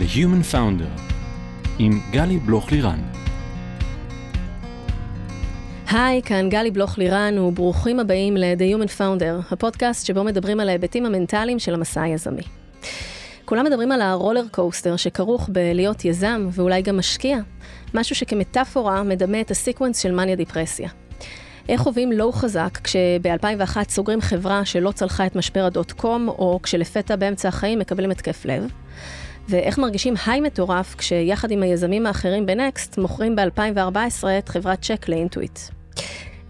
The Human Founder עם גלי בלוך לירן. היי, כאן גלי בלוך לירן וברוכים הבאים ל-The Human Founder, הפודקאסט שבו מדברים על ההיבטים המנטליים של המסע היזמי. כולם מדברים על ה roller coaster שכרוך בלהיות יזם ואולי גם משקיע, משהו שכמטאפורה מדמה את ה sequence של מניה דיפרסיה. איך חווים low חזק כשב-2001 סוגרים חברה שלא צלחה את משבר ה dot com, או כשלפתע באמצע החיים מקבלים התקף לב? ואיך מרגישים היי מטורף כשיחד עם היזמים האחרים בנקסט מוכרים ב-2014 את חברת צ'ק לאינטואיט.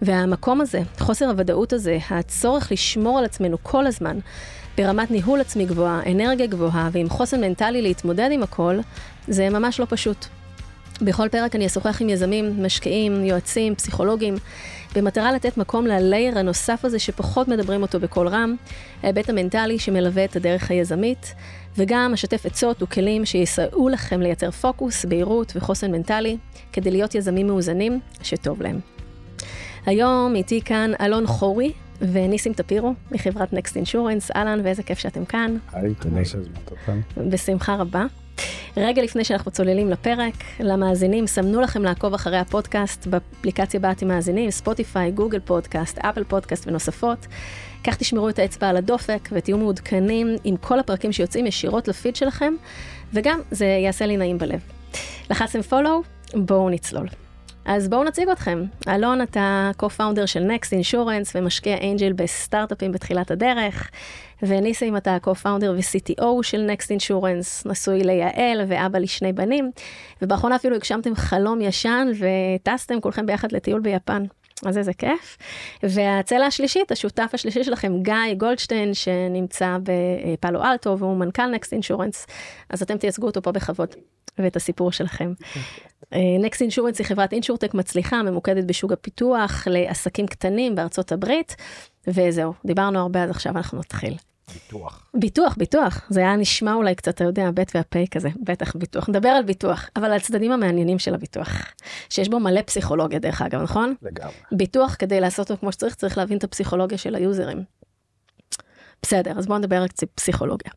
והמקום הזה, חוסר הוודאות הזה, הצורך לשמור על עצמנו כל הזמן, ברמת ניהול עצמי גבוהה, אנרגיה גבוהה ועם חוסן מנטלי להתמודד עם הכל, זה ממש לא פשוט. בכל פרק אני אשוחח עם יזמים, משקיעים, יועצים, פסיכולוגים, במטרה לתת מקום ללייר הנוסף הזה שפחות מדברים אותו בקול רם, ההיבט המנטלי שמלווה את הדרך היזמית, וגם אשתף עצות וכלים שיסייעו לכם לייצר פוקוס, בהירות וחוסן מנטלי, כדי להיות יזמים מאוזנים שטוב להם. היום איתי כאן אלון חורי וניסים טפירו מחברת Next Insurance. אהלן, ואיזה כיף שאתם כאן. היי, תודה שהזמנת אותנו. בשמחה רבה. רגע לפני שאנחנו צוללים לפרק, למאזינים, סמנו לכם לעקוב אחרי הפודקאסט באפליקציה בה אתם מאזינים, Spotify, Google Podcast, Apple Podcast ונוספות. כך תשמרו את האצבע על הדופק ותהיו מעודכנים עם כל הפרקים שיוצאים ישירות לפיד שלכם, וגם זה יעשה לי נעים בלב. לחצתם follow, בואו נצלול. אז בואו נציג אתכם. אלון, אתה co-founder של Next Insurance ומשקיע אנג'ל בסטארט-אפים בתחילת הדרך, וניסים, אתה co-founder ו-CTO של Next Insurance, נשוי ליעל ואבא לשני בנים, ובאחרונה אפילו הגשמתם חלום ישן וטסתם כולכם ביחד לטיול ביפן. אז איזה כיף. והצלע השלישית, השותף השלישי שלכם, גיא גולדשטיין, שנמצא בפאלו אלטו והוא מנכ"ל נקסט אינשורנס, אז אתם תייצגו אותו פה בכבוד, ואת הסיפור שלכם. נקסט אינשורנס היא חברת אינשורטק מצליחה, ממוקדת בשוק הפיתוח לעסקים קטנים בארצות הברית, וזהו, דיברנו הרבה, אז עכשיו אנחנו נתחיל. ביטוח. ביטוח, ביטוח. זה היה נשמע אולי קצת, אתה יודע, בית והפה כזה, בטח ביטוח. נדבר על ביטוח, אבל על הצדדים המעניינים של הביטוח. שיש בו מלא פסיכולוגיה, דרך אגב, נכון? לגמרי. ביטוח, כדי לעשות אותו כמו שצריך, צריך להבין את הפסיכולוגיה של היוזרים. בסדר, אז בואו נדבר קצת פסיכולוגיה.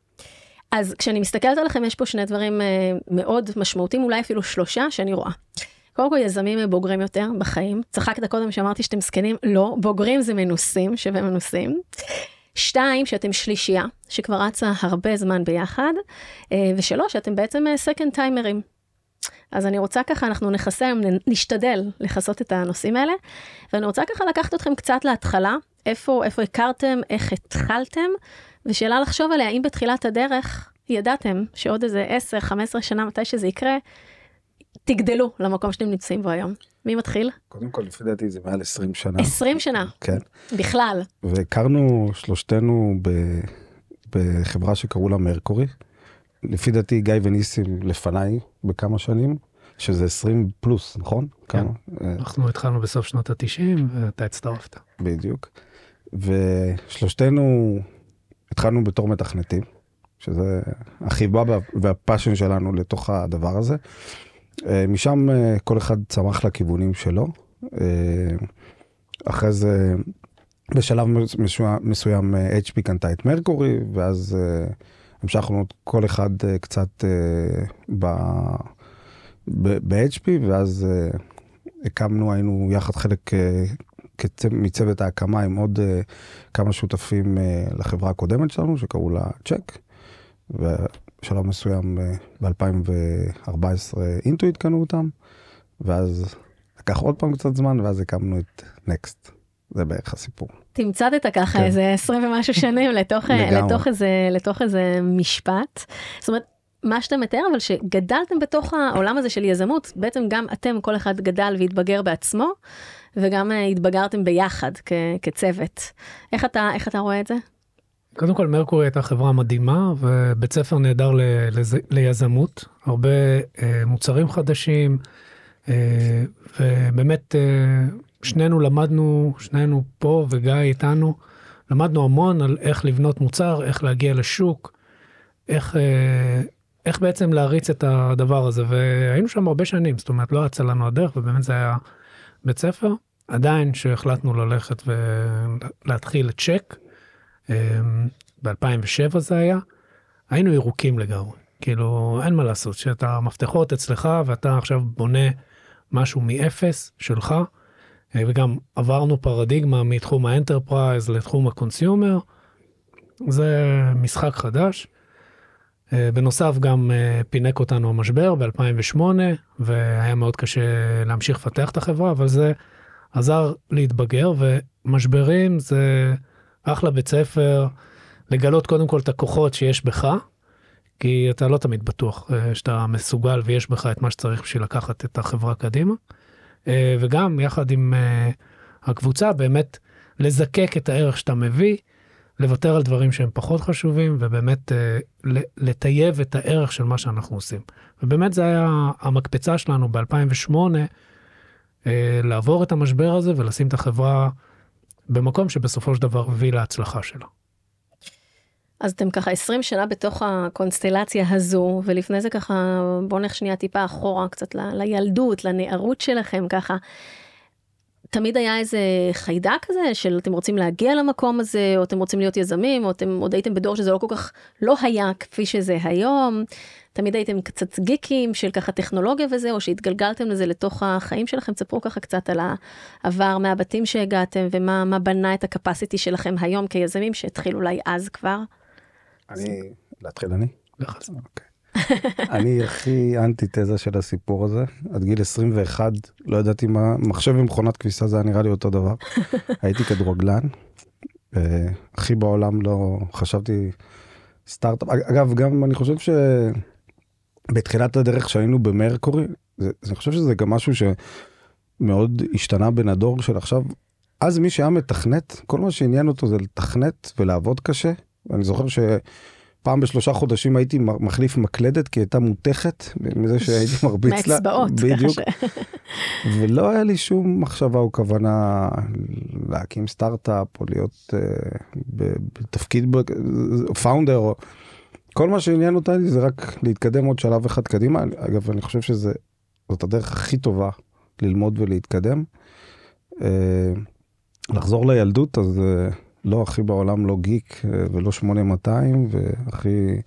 אז כשאני מסתכלת עליכם, יש פה שני דברים אה, מאוד משמעותיים, אולי אפילו שלושה, שאני רואה. קודם כל, יזמים בוגרים יותר בחיים. צחקת קודם שאמרתי שאתם זקנים, לא, בוגרים זה מנוסים, שווה מנוסים. שתיים, שאתם שלישייה, שכבר רצה הרבה זמן ביחד, אה, ושלוש, שאתם בעצם סקנד אה, טיימרים. אז אני רוצה ככה, אנחנו נכסה היום, נשתדל לכסות את הנושאים האלה, ואני רוצה ככה לקחת אתכם קצת להתחלה, איפה, איפה הכרתם, איך התחלתם, ושאלה לחשוב עליה, אם בתחילת הדרך ידעתם שעוד איזה 10-15 שנה, מתי שזה יקרה, תגדלו למקום שאתם נמצאים בו היום. מי מתחיל? קודם כל, לפי דעתי זה מעל 20 שנה. 20 שנה? כן. בכלל. והכרנו שלושתנו ב... בחברה שקראו לה מרקורי. לפי דעתי גיא וניסים לפניי בכמה שנים, שזה 20 פלוס, נכון? כן. כמה? אנחנו התחלנו בסוף שנות ה-90 ואתה הצטרפת. בדיוק. ושלושתנו התחלנו בתור מתכנתים, שזה החיבה והפאשן שלנו לתוך הדבר הזה. אה, משם אה, כל אחד צמח לכיוונים שלו. אה, אחרי זה, בשלב מסוים, HP קנתה את מרקורי, ואז המשכנו כל אחד קצת ב-HP, ואז הקמנו, היינו יחד חלק מצוות ההקמה עם עוד כמה שותפים לחברה הקודמת שלנו, שקראו לה צ'ק. בשלב מסוים ב-2014 אינטואיט קנו אותם, ואז לקח עוד פעם קצת זמן, ואז הקמנו את נקסט. זה בערך הסיפור. תמצתת ככה כן. איזה 20 ומשהו שנים לתוך, לתוך, איזה, לתוך איזה משפט. זאת אומרת, מה שאתה מתאר, אבל שגדלתם בתוך העולם הזה של יזמות, בעצם גם אתם, כל אחד גדל והתבגר בעצמו, וגם התבגרתם ביחד כ- כצוות. איך אתה, איך אתה רואה את זה? קודם כל מרקורי הייתה חברה מדהימה ובית ספר נהדר ל, לז, ליזמות, הרבה אה, מוצרים חדשים, אה, ובאמת אה, שנינו למדנו, שנינו פה וגיא איתנו, למדנו המון על איך לבנות מוצר, איך להגיע לשוק, איך, אה, איך בעצם להריץ את הדבר הזה, והיינו שם הרבה שנים, זאת אומרת לא יצא לנו הדרך, ובאמת זה היה בית ספר. עדיין שהחלטנו ללכת ולהתחיל צ'ק, ב-2007 זה היה, היינו ירוקים לגמרי. כאילו, אין מה לעשות, שאתה המפתחות אצלך ואתה עכשיו בונה משהו מאפס שלך, אה, וגם עברנו פרדיגמה מתחום ה-enterprise לתחום ה-consumer, זה משחק חדש. אה, בנוסף גם אה, פינק אותנו המשבר ב-2008 והיה מאוד קשה להמשיך לפתח את החברה אבל זה עזר להתבגר ומשברים זה אחלה בית ספר לגלות קודם כל את הכוחות שיש בך כי אתה לא תמיד בטוח אה, שאתה מסוגל ויש בך את מה שצריך בשביל לקחת את החברה קדימה וגם יחד עם הקבוצה באמת לזקק את הערך שאתה מביא. לוותר על דברים שהם פחות חשובים ובאמת אה, לטייב את הערך של מה שאנחנו עושים. ובאמת זה היה המקפצה שלנו ב-2008, אה, לעבור את המשבר הזה ולשים את החברה במקום שבסופו של דבר הביא להצלחה שלה. אז אתם ככה 20 שנה בתוך הקונסטלציה הזו, ולפני זה ככה, בואו נלך שנייה טיפה אחורה קצת ל- לילדות, לנערות שלכם ככה. תמיד היה איזה חיידק כזה של אתם רוצים להגיע למקום הזה, או אתם רוצים להיות יזמים, או אתם עוד הייתם בדור שזה לא כל כך לא היה כפי שזה היום. תמיד הייתם קצת גיקים של ככה טכנולוגיה וזה, או שהתגלגלתם לזה לתוך החיים שלכם. תספרו ככה קצת על העבר מהבתים שהגעתם, ומה בנה את הקפסיטי שלכם היום כיזמים, שהתחיל אולי אז כבר. אני, להתחיל אני? אוקיי. אני הכי אנטי-תזה של הסיפור הזה. עד גיל 21 לא ידעתי מה, מחשב ומכונת כביסה זה היה נראה לי אותו דבר. הייתי כדורגלן. הכי בעולם לא חשבתי סטארט-אפ. אגב, גם אני חושב שבתחילת הדרך שהיינו במרקורי, זה, אני חושב שזה גם משהו שמאוד השתנה בין הדור של עכשיו. אז מי שהיה מתכנת, כל מה שעניין אותו זה לתכנת ולעבוד קשה. אני זוכר ש... פעם בשלושה חודשים הייתי מחליף מקלדת כי הייתה מותכת מזה שהייתי מרביץ לה. מאצבעות. בדיוק. ולא היה לי שום מחשבה או כוונה להקים סטארט-אפ או להיות uh, בתפקיד פאונדר או כל מה שעניין אותי זה רק להתקדם עוד שלב אחד קדימה. אגב אני חושב שזאת הדרך הכי טובה ללמוד ולהתקדם. Uh, לחזור לילדות אז. Uh, לא הכי בעולם לא גיק אה, ולא 8200 והכי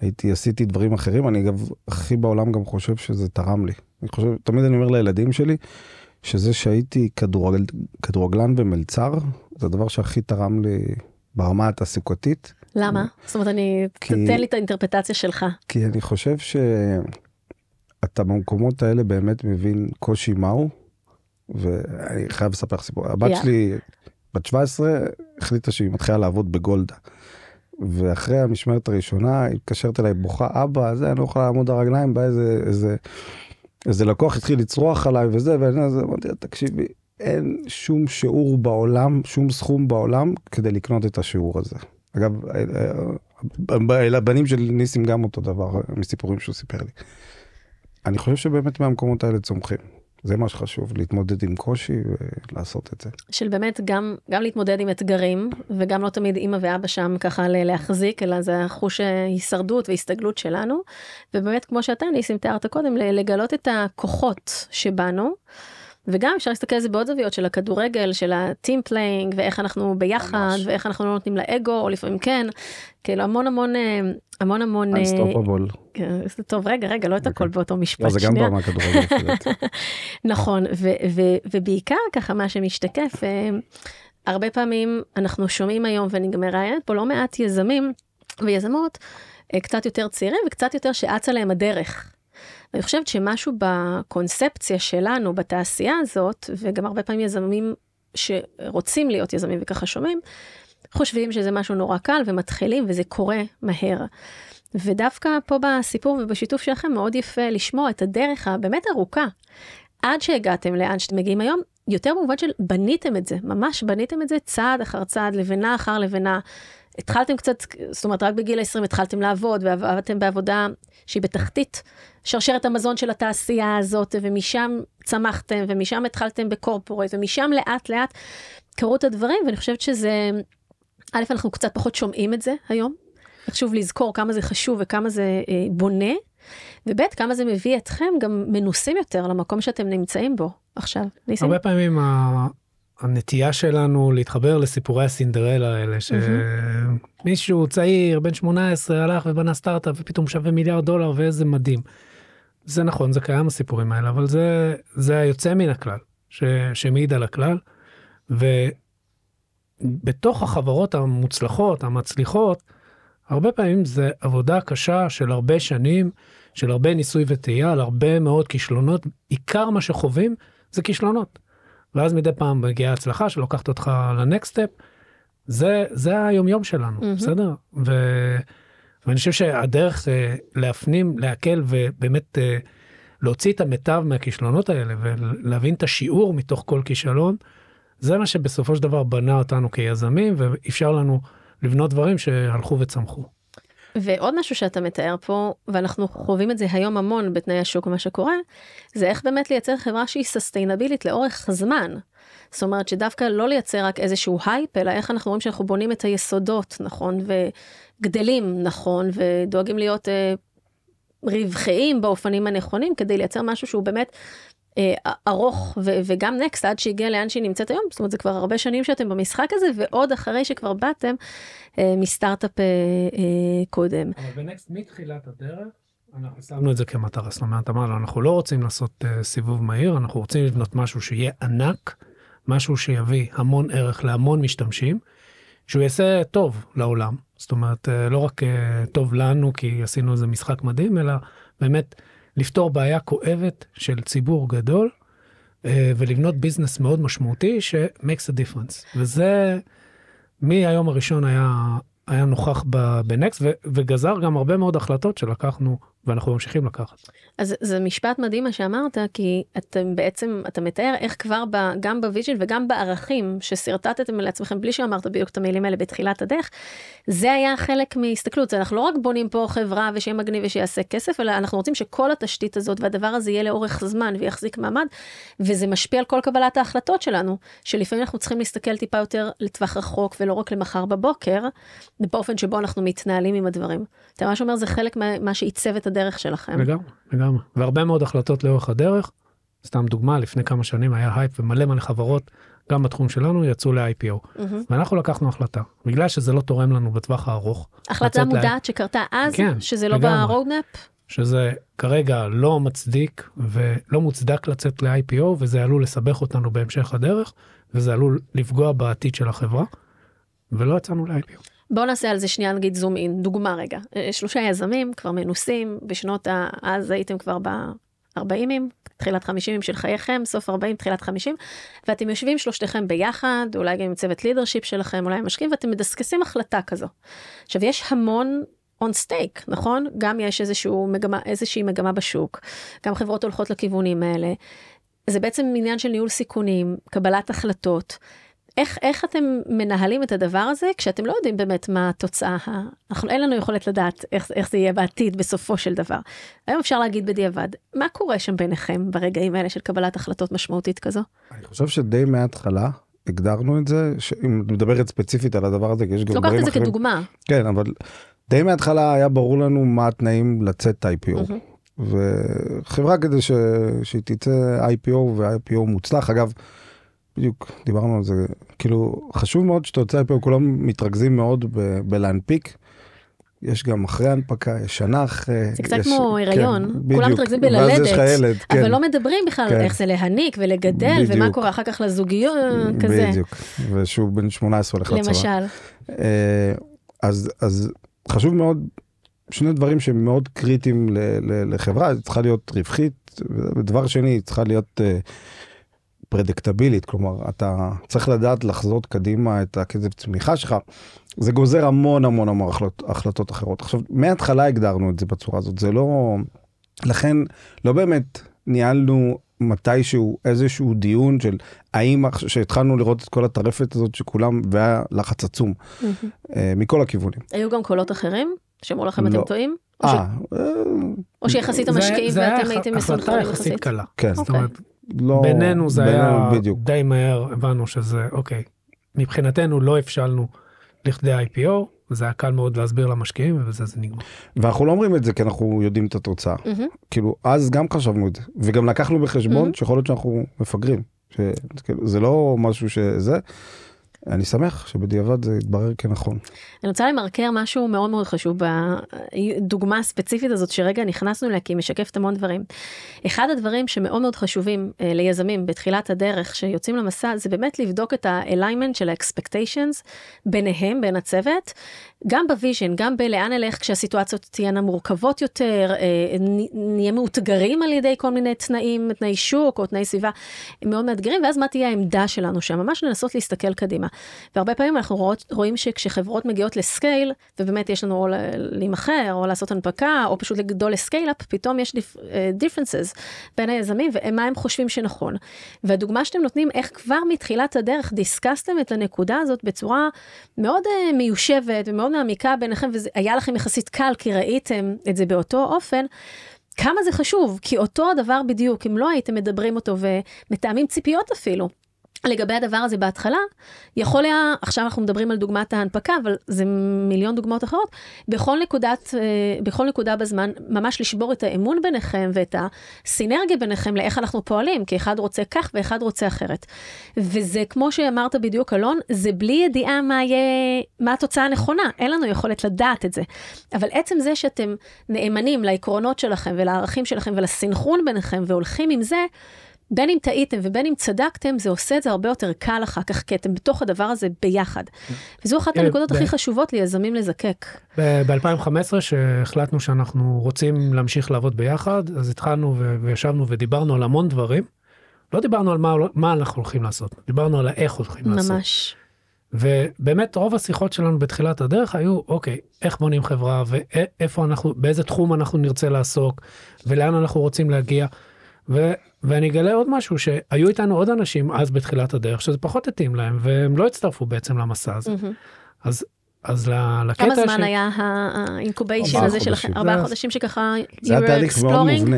הייתי עשיתי דברים אחרים אני אגב הכי בעולם גם חושב שזה תרם לי. אני חושב תמיד אני אומר לילדים שלי שזה שהייתי כדורגל, כדורגלן ומלצר זה הדבר שהכי תרם לי ברמה התעסוקתית. למה? זאת אומרת אני כי, תתן לי את האינטרפטציה שלך. כי אני חושב שאתה במקומות האלה באמת מבין קושי מהו. ואני חייב לספר לך סיפור הבת yeah. שלי בת 17 החליטה שהיא מתחילה לעבוד בגולדה. ואחרי המשמרת הראשונה היא התקשרת אליי בוכה אבא זה אני לא יכולה לעמוד הרגליים בא איזה איזה איזה לקוח התחיל לצרוח עליי וזה ואני אמרתי תקשיבי אין שום שיעור בעולם שום סכום בעולם כדי לקנות את השיעור הזה. אגב הבנים של ניסים גם אותו דבר מסיפורים שהוא סיפר לי. אני חושב שבאמת מהמקומות האלה צומחים. זה מה שחשוב, להתמודד עם קושי ולעשות את זה. של באמת גם, גם להתמודד עם אתגרים, וגם לא תמיד אימא ואבא שם ככה להחזיק, אלא זה החוש הישרדות והסתגלות שלנו. ובאמת, כמו שאתה, ניסים, תיארת קודם, לגלות את הכוחות שבנו. וגם אפשר להסתכל על זה בעוד זוויות של הכדורגל, של ה-team playing, ואיך אנחנו ביחד, ממש. ואיך אנחנו לא נותנים לאגו, או לפעמים כן, כאילו המון המון, אה, המון המון... unstoppable. כן, טוב, רגע, רגע, לא את הכל באותו משפט. לא, זה גם ברמה כדורגל. נכון, ובעיקר ככה מה שמשתקף, אה, הרבה פעמים אנחנו שומעים היום, ואני גם מראיינת פה לא מעט יזמים ויזמות, אה, קצת יותר צעירים וקצת יותר שאצה להם הדרך. אני חושבת שמשהו בקונספציה שלנו, בתעשייה הזאת, וגם הרבה פעמים יזמים שרוצים להיות יזמים וככה שומעים, חושבים שזה משהו נורא קל ומתחילים וזה קורה מהר. ודווקא פה בסיפור ובשיתוף שלכם מאוד יפה לשמוע את הדרך הבאמת ארוכה. עד שהגעתם לאן שאתם מגיעים היום, יותר במובן של בניתם את זה, ממש בניתם את זה צעד אחר צעד, לבנה אחר לבנה. התחלתם קצת, זאת אומרת, רק בגיל 20 התחלתם לעבוד, ועבדתם בעבודה שהיא בתחתית שרשרת המזון של התעשייה הזאת, ומשם צמחתם, ומשם התחלתם בקורפורט, ומשם לאט לאט קרו את הדברים, ואני חושבת שזה, א', אנחנו קצת פחות שומעים את זה היום. חשוב לזכור כמה זה חשוב וכמה זה אה, בונה, וב', כמה זה מביא אתכם גם מנוסים יותר למקום שאתם נמצאים בו עכשיו. ניסים? הרבה פעמים הנטייה שלנו להתחבר לסיפורי הסינדרלה האלה, שמישהו צעיר, בן 18, הלך ובנה סטארט-אפ ופתאום שווה מיליארד דולר ואיזה מדהים. זה נכון, זה קיים הסיפורים האלה, אבל זה, זה היוצא מן הכלל, ש, שמעיד על הכלל. ובתוך החברות המוצלחות, המצליחות, הרבה פעמים זה עבודה קשה של הרבה שנים, של הרבה ניסוי וטעייה, על הרבה מאוד כישלונות. עיקר מה שחווים זה כישלונות. ואז מדי פעם מגיעה הצלחה שלוקחת אותך לנקסט סטפ. זה, זה היומיום שלנו, mm-hmm. בסדר? ו... ואני חושב שהדרך uh, להפנים, להקל ובאמת uh, להוציא את המיטב מהכישלונות האלה ולהבין את השיעור מתוך כל כישלון, זה מה שבסופו של דבר בנה אותנו כיזמים ואפשר לנו לבנות דברים שהלכו וצמחו. ועוד משהו שאתה מתאר פה, ואנחנו חווים את זה היום המון בתנאי השוק ומה שקורה, זה איך באמת לייצר חברה שהיא sustainable-ית לאורך זמן. זאת אומרת שדווקא לא לייצר רק איזשהו הייפ, אלא איך אנחנו רואים שאנחנו בונים את היסודות, נכון, וגדלים, נכון, ודואגים להיות אה, רווחיים באופנים הנכונים, כדי לייצר משהו שהוא באמת ארוך ו- וגם Next עד שהגיע לאן שהיא נמצאת היום, זאת אומרת זה כבר הרבה שנים שאתם במשחק הזה ועוד אחרי שכבר באתם אה, מסטארט-אפ אה, אה, קודם. אבל בנקסט מתחילת הדרך אנחנו שמנו את זה כמטרה, זאת אומרת אמרנו אנחנו לא רוצים לעשות אה, סיבוב מהיר, אנחנו רוצים לבנות משהו שיהיה ענק, משהו שיביא המון ערך להמון משתמשים, שהוא יעשה טוב לעולם, זאת אומרת אה, לא רק אה, טוב לנו כי עשינו איזה משחק מדהים, אלא באמת לפתור בעיה כואבת של ציבור גדול אה, ולבנות ביזנס מאוד משמעותי ש-makes a difference. וזה מהיום הראשון היה, היה נוכח ב-Next וגזר גם הרבה מאוד החלטות שלקחנו ואנחנו ממשיכים לקחת. אז זה משפט מדהים מה שאמרת, כי אתם בעצם, אתה מתאר איך כבר ב, גם ב-vision וגם בערכים ששרטטתם לעצמכם בלי שאמרת בדיוק את המילים האלה בתחילת הדרך, זה היה חלק מהסתכלות, אנחנו לא רק בונים פה חברה ושיהיה מגניב ושיעשה כסף, אלא אנחנו רוצים שכל התשתית הזאת והדבר הזה יהיה לאורך זמן ויחזיק מעמד, וזה משפיע על כל קבלת ההחלטות שלנו, שלפעמים אנחנו צריכים להסתכל טיפה יותר לטווח רחוק ולא רק למחר בבוקר, באופן שבו אנחנו מתנהלים עם הדברים. אתה ממש אומר זה חלק מה, מה שעיצב את הדרך שלכם. לגמרי, לגמרי. והרבה מאוד החלטות לאורך הדרך. סתם דוגמה, לפני כמה שנים היה הייפ ומלא מלא חברות, גם בתחום שלנו, יצאו ל-IPO. Mm-hmm. ואנחנו לקחנו החלטה, בגלל שזה לא תורם לנו בטווח הארוך. החלטה מודעת לה... שקרתה אז, כן, שזה לא broad enough? שזה כרגע לא מצדיק ולא מוצדק לצאת ל-IPO, וזה עלול לסבך אותנו בהמשך הדרך, וזה עלול לפגוע בעתיד של החברה, ולא יצאנו ל-IPO. בוא נעשה על זה שנייה נגיד זום אין, דוגמה רגע. אה, שלושה יזמים כבר מנוסים, בשנות ה... אז הייתם כבר ב-40ים, תחילת 50 של חייכם, סוף 40, תחילת 50, ואתם יושבים שלושתכם ביחד, אולי גם עם צוות לידרשיפ שלכם, אולי משקיעים, ואתם מדסקסים החלטה כזו. עכשיו, יש המון און סטייק, נכון? גם יש איזשהו מגמה, איזושהי מגמה בשוק, גם חברות הולכות לכיוונים האלה. זה בעצם עניין של ניהול סיכונים, קבלת החלטות. איך, איך אתם מנהלים את הדבר הזה כשאתם לא יודעים באמת מה התוצאה, אנחנו, אין לנו יכולת לדעת איך, איך זה יהיה בעתיד בסופו של דבר. היום אפשר להגיד בדיעבד, מה קורה שם ביניכם ברגעים האלה של קבלת החלטות משמעותית כזו? אני חושב שדי מההתחלה הגדרנו את זה, אם מדברת ספציפית על הדבר הזה, כי יש גם דברים אחרים. לוקחת את זה כדוגמה. כן, אבל די מההתחלה היה ברור לנו מה התנאים לצאת IPO. Mm-hmm. וחברה כדי ש... שהיא תצא IPO ו-IPO מוצלח, אגב, בדיוק דיברנו על זה, כאילו חשוב מאוד שאתה יוצא פה, כולם מתרכזים מאוד ב- בלהנפיק. יש גם אחרי הנפקה, יש שנה אחרי. זה קצת יש, כמו כן, הריון, כן, כולם מתרכזים בללדת, ואז יש לך ילד, כן. אבל לא מדברים בכלל כן. איך זה להניק ולגדל, בדיוק. ומה קורה אחר כך לזוגיות, כזה. בדיוק, ושהוא בן 18 הולך לצבא. למשל. אה, אז, אז חשוב מאוד, שני דברים שהם מאוד קריטיים לחברה, היא צריכה להיות רווחית, ודבר שני, היא צריכה להיות... Uh, פרדקטבילית, כלומר, אתה צריך לדעת לחזות קדימה את הקצב צמיחה שלך. זה גוזר המון המון המון החלט, החלטות אחרות. עכשיו, מההתחלה הגדרנו את זה בצורה הזאת, זה לא... לכן, לא באמת ניהלנו מתישהו איזשהו דיון של האם, שהתחלנו לראות את כל הטרפת הזאת שכולם, והיה לחץ עצום, mm-hmm. מכל הכיוונים. היו גם קולות אחרים? שאמרו לכם לא. אתם טועים? אה, אה... או שיחסית המשקיעים ואתם הייתם מסונכרנים יחסית? זה היה יחסית קלה. כן. זאת אומרת, לא... בינינו זה בינינו היה בדיוק. די מהר, הבנו שזה, אוקיי, מבחינתנו לא הבשלנו לכדי IPO, וזה היה קל מאוד להסביר למשקיעים, ובזה זה נגמר. ואנחנו לא אומרים את זה כי אנחנו יודעים את התוצאה. Mm-hmm. כאילו, אז גם חשבנו את זה, וגם לקחנו בחשבון mm-hmm. שיכול להיות שאנחנו מפגרים. שכאילו, זה לא משהו שזה. אני שמח שבדיעבד זה יתברר כנכון. אני רוצה למרקר משהו מאוד מאוד חשוב בדוגמה הספציפית הזאת שרגע נכנסנו אליה כי היא משקפת המון דברים. אחד הדברים שמאוד מאוד חשובים uh, ליזמים בתחילת הדרך שיוצאים למסע זה באמת לבדוק את ה-alignment של ה-expectations ביניהם, בין הצוות, גם ב-vision, גם בלאן נלך כשהסיטואציות תהיינה מורכבות יותר, uh, נהיה מאותגרים על ידי כל מיני תנאים, תנאי שוק או תנאי סביבה מאוד מאתגרים, ואז מה תהיה העמדה שלנו שם, ממש לנסות להסתכל קדימה. והרבה פעמים אנחנו רואות, רואים שכשחברות מגיעות ל-scale, ובאמת יש לנו או להימכר, או לעשות הנפקה, או פשוט לגדול ל-scale-up, פתאום יש differences uh, בין היזמים ומה הם חושבים שנכון. והדוגמה שאתם נותנים, איך כבר מתחילת הדרך דיסקסתם את הנקודה הזאת בצורה מאוד uh, מיושבת ומאוד מעמיקה ביניכם, והיה לכם יחסית קל, כי ראיתם את זה באותו אופן. כמה זה חשוב, כי אותו הדבר בדיוק, אם לא הייתם מדברים אותו ומתאמים ציפיות אפילו, לגבי הדבר הזה בהתחלה, יכול היה, עכשיו אנחנו מדברים על דוגמת ההנפקה, אבל זה מיליון דוגמאות אחרות, בכל נקודת, אה, בכל נקודה בזמן, ממש לשבור את האמון ביניכם ואת הסינרגיה ביניכם לאיך אנחנו פועלים, כי אחד רוצה כך ואחד רוצה אחרת. וזה כמו שאמרת בדיוק, אלון, זה בלי ידיעה מה יהיה, מה התוצאה הנכונה, אין לנו יכולת לדעת את זה. אבל עצם זה שאתם נאמנים לעקרונות שלכם ולערכים שלכם ולסנכרון ביניכם והולכים עם זה, בין אם טעיתם ובין אם צדקתם, זה עושה את זה הרבה יותר קל אחר כך, כי אתם בתוך הדבר הזה ביחד. וזו אחת הנקודות הכי חשובות ליזמים לזקק. ב-2015, שהחלטנו שאנחנו רוצים להמשיך לעבוד ביחד, אז התחלנו וישבנו ודיברנו על המון דברים. לא דיברנו על מה, מה אנחנו הולכים לעשות, דיברנו על האיך הולכים ממש. לעשות. ממש. ובאמת רוב השיחות שלנו בתחילת הדרך היו אוקיי איך בונים חברה ואיפה אנחנו באיזה תחום אנחנו נרצה לעסוק ולאן אנחנו רוצים להגיע. ו, ואני אגלה עוד משהו שהיו איתנו עוד אנשים אז בתחילת הדרך שזה פחות התאים להם והם לא הצטרפו בעצם למסע הזה. Mm-hmm. אז אז לקטע כמה זמן ש... היה האינקוביישן הזה שלכם? ארבעה חודשים שככה זה היה תהליך מאוד מובנה.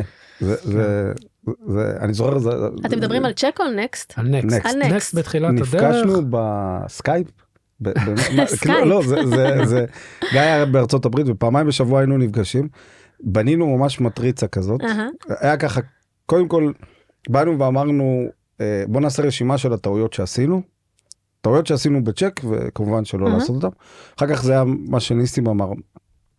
ואני זוכר זה אתם מדברים על צ'ק או על Next? על Next. על Next בתחילת הדרך. נפגשנו בסקייפ. סקייפ. לא זה גיא היה בארצות הברית ופעמיים בשבוע היינו נפגשים. בנינו ממש מטריצה כזאת. היה ככה קודם כל, באנו ואמרנו, אה, בוא נעשה רשימה של הטעויות שעשינו. טעויות שעשינו ב-Check, וכמובן שלא mm-hmm. לעשות אותם. אחר כך זה היה מה שניסים אמר,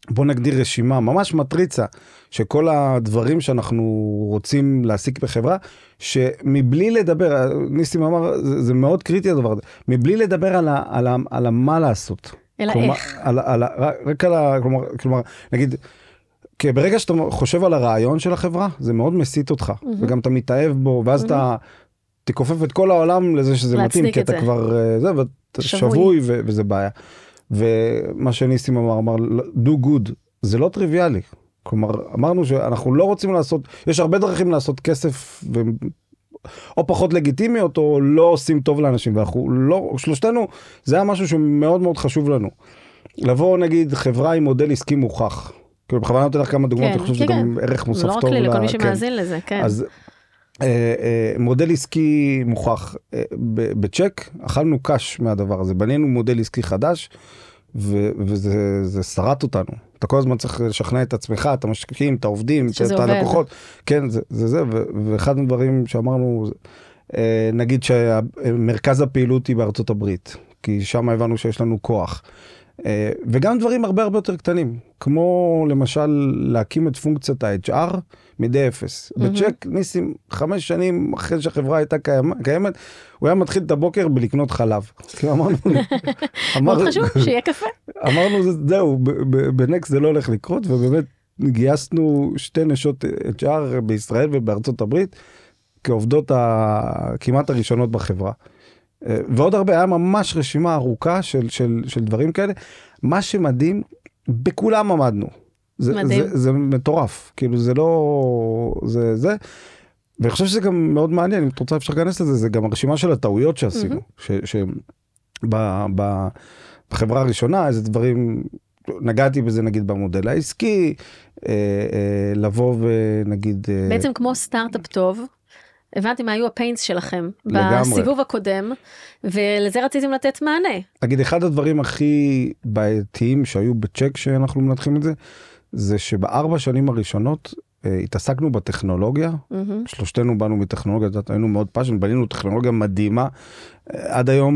בוא נגדיר רשימה, ממש מטריצה, שכל הדברים שאנחנו רוצים להעסיק בחברה, שמבלי לדבר, ניסים אמר, זה, זה מאוד קריטי הדבר הזה, מבלי לדבר על, ה, על, ה, על מה לעשות. אלא כלומר, איך. על, על, רק על ה... כלומר, כלומר, נגיד, כי ברגע שאתה חושב על הרעיון של החברה, זה מאוד מסית אותך, mm-hmm. וגם אתה מתאהב בו, ואז mm-hmm. אתה תכופף את כל העולם לזה שזה מתאים, כי אתה זה. כבר, אה, זה, ואתה שבוי, שבוי ו- וזה בעיה. ומה שניסים אמר, אמר, do good, זה לא טריוויאלי. כלומר, אמרנו שאנחנו לא רוצים לעשות, יש הרבה דרכים לעשות כסף, ו... או פחות לגיטימיות, או לא עושים טוב לאנשים, ואנחנו לא, שלושתנו, זה היה משהו שמאוד מאוד חשוב לנו. לבוא נגיד חברה עם מודל עסקי מוכח, כאילו בכוונה נותן לך כמה דוגמאות, כן, אני חושב שזה כן, גם ערך מוסף טוב. לא רק לי, לכל מי שמאזין לזה, כן. אז אה, אה, מודל עסקי מוכח אה, בצ'ק, אכלנו קש מהדבר הזה, בנינו מודל עסקי חדש, וזה שרט אותנו. אתה כל הזמן צריך לשכנע את עצמך, את המשקיעים, את העובדים, את הלקוחות. כן, זה זה, זה ואחד הדברים שאמרנו, נגיד שמרכז הפעילות היא בארצות הברית, כי שם הבנו שיש לנו כוח. אה, וגם דברים הרבה הרבה יותר קטנים, כמו למשל להקים את פונקציית ה-HR מדי אפס. Mm-hmm. בצ'ק ניסים חמש שנים אחרי שהחברה הייתה קיימת, הוא היה מתחיל את הבוקר בלקנות חלב. כי אמרנו, מאוד חשוב שיהיה קפה. אמרנו זהו, בנקסט זה לא הולך לקרות, ובאמת גייסנו שתי נשות HR בישראל ובארצות הברית כעובדות כמעט הראשונות בחברה. אה, ועוד הרבה, היה ממש רשימה ארוכה של, של, של דברים כאלה. מה שמדהים, בכולם עמדנו. זה, מדהים. זה, זה מטורף, כאילו זה לא... זה זה. ואני חושב שזה גם מאוד מעניין, אם את רוצה אפשר להיכנס לזה, זה גם הרשימה של הטעויות שעשינו. Mm-hmm. ש, ש, ב, ב, בחברה הראשונה, איזה דברים, נגעתי בזה נגיד במודל העסקי, אה, אה, לבוא ונגיד... אה, בעצם כמו סטארט-אפ טוב, הבנתי מה היו הפיינס שלכם לגמרי. בסיבוב הקודם, ולזה רציתם לתת מענה. נגיד, אחד הדברים הכי בעייתיים שהיו בצ'ק שאנחנו מנתחים את זה, זה שבארבע שנים הראשונות אה, התעסקנו בטכנולוגיה, מהמם. שלושתנו באנו מטכנולוגיה, את יודעת, היינו מאוד passion, בנינו טכנולוגיה מדהימה. אה, עד היום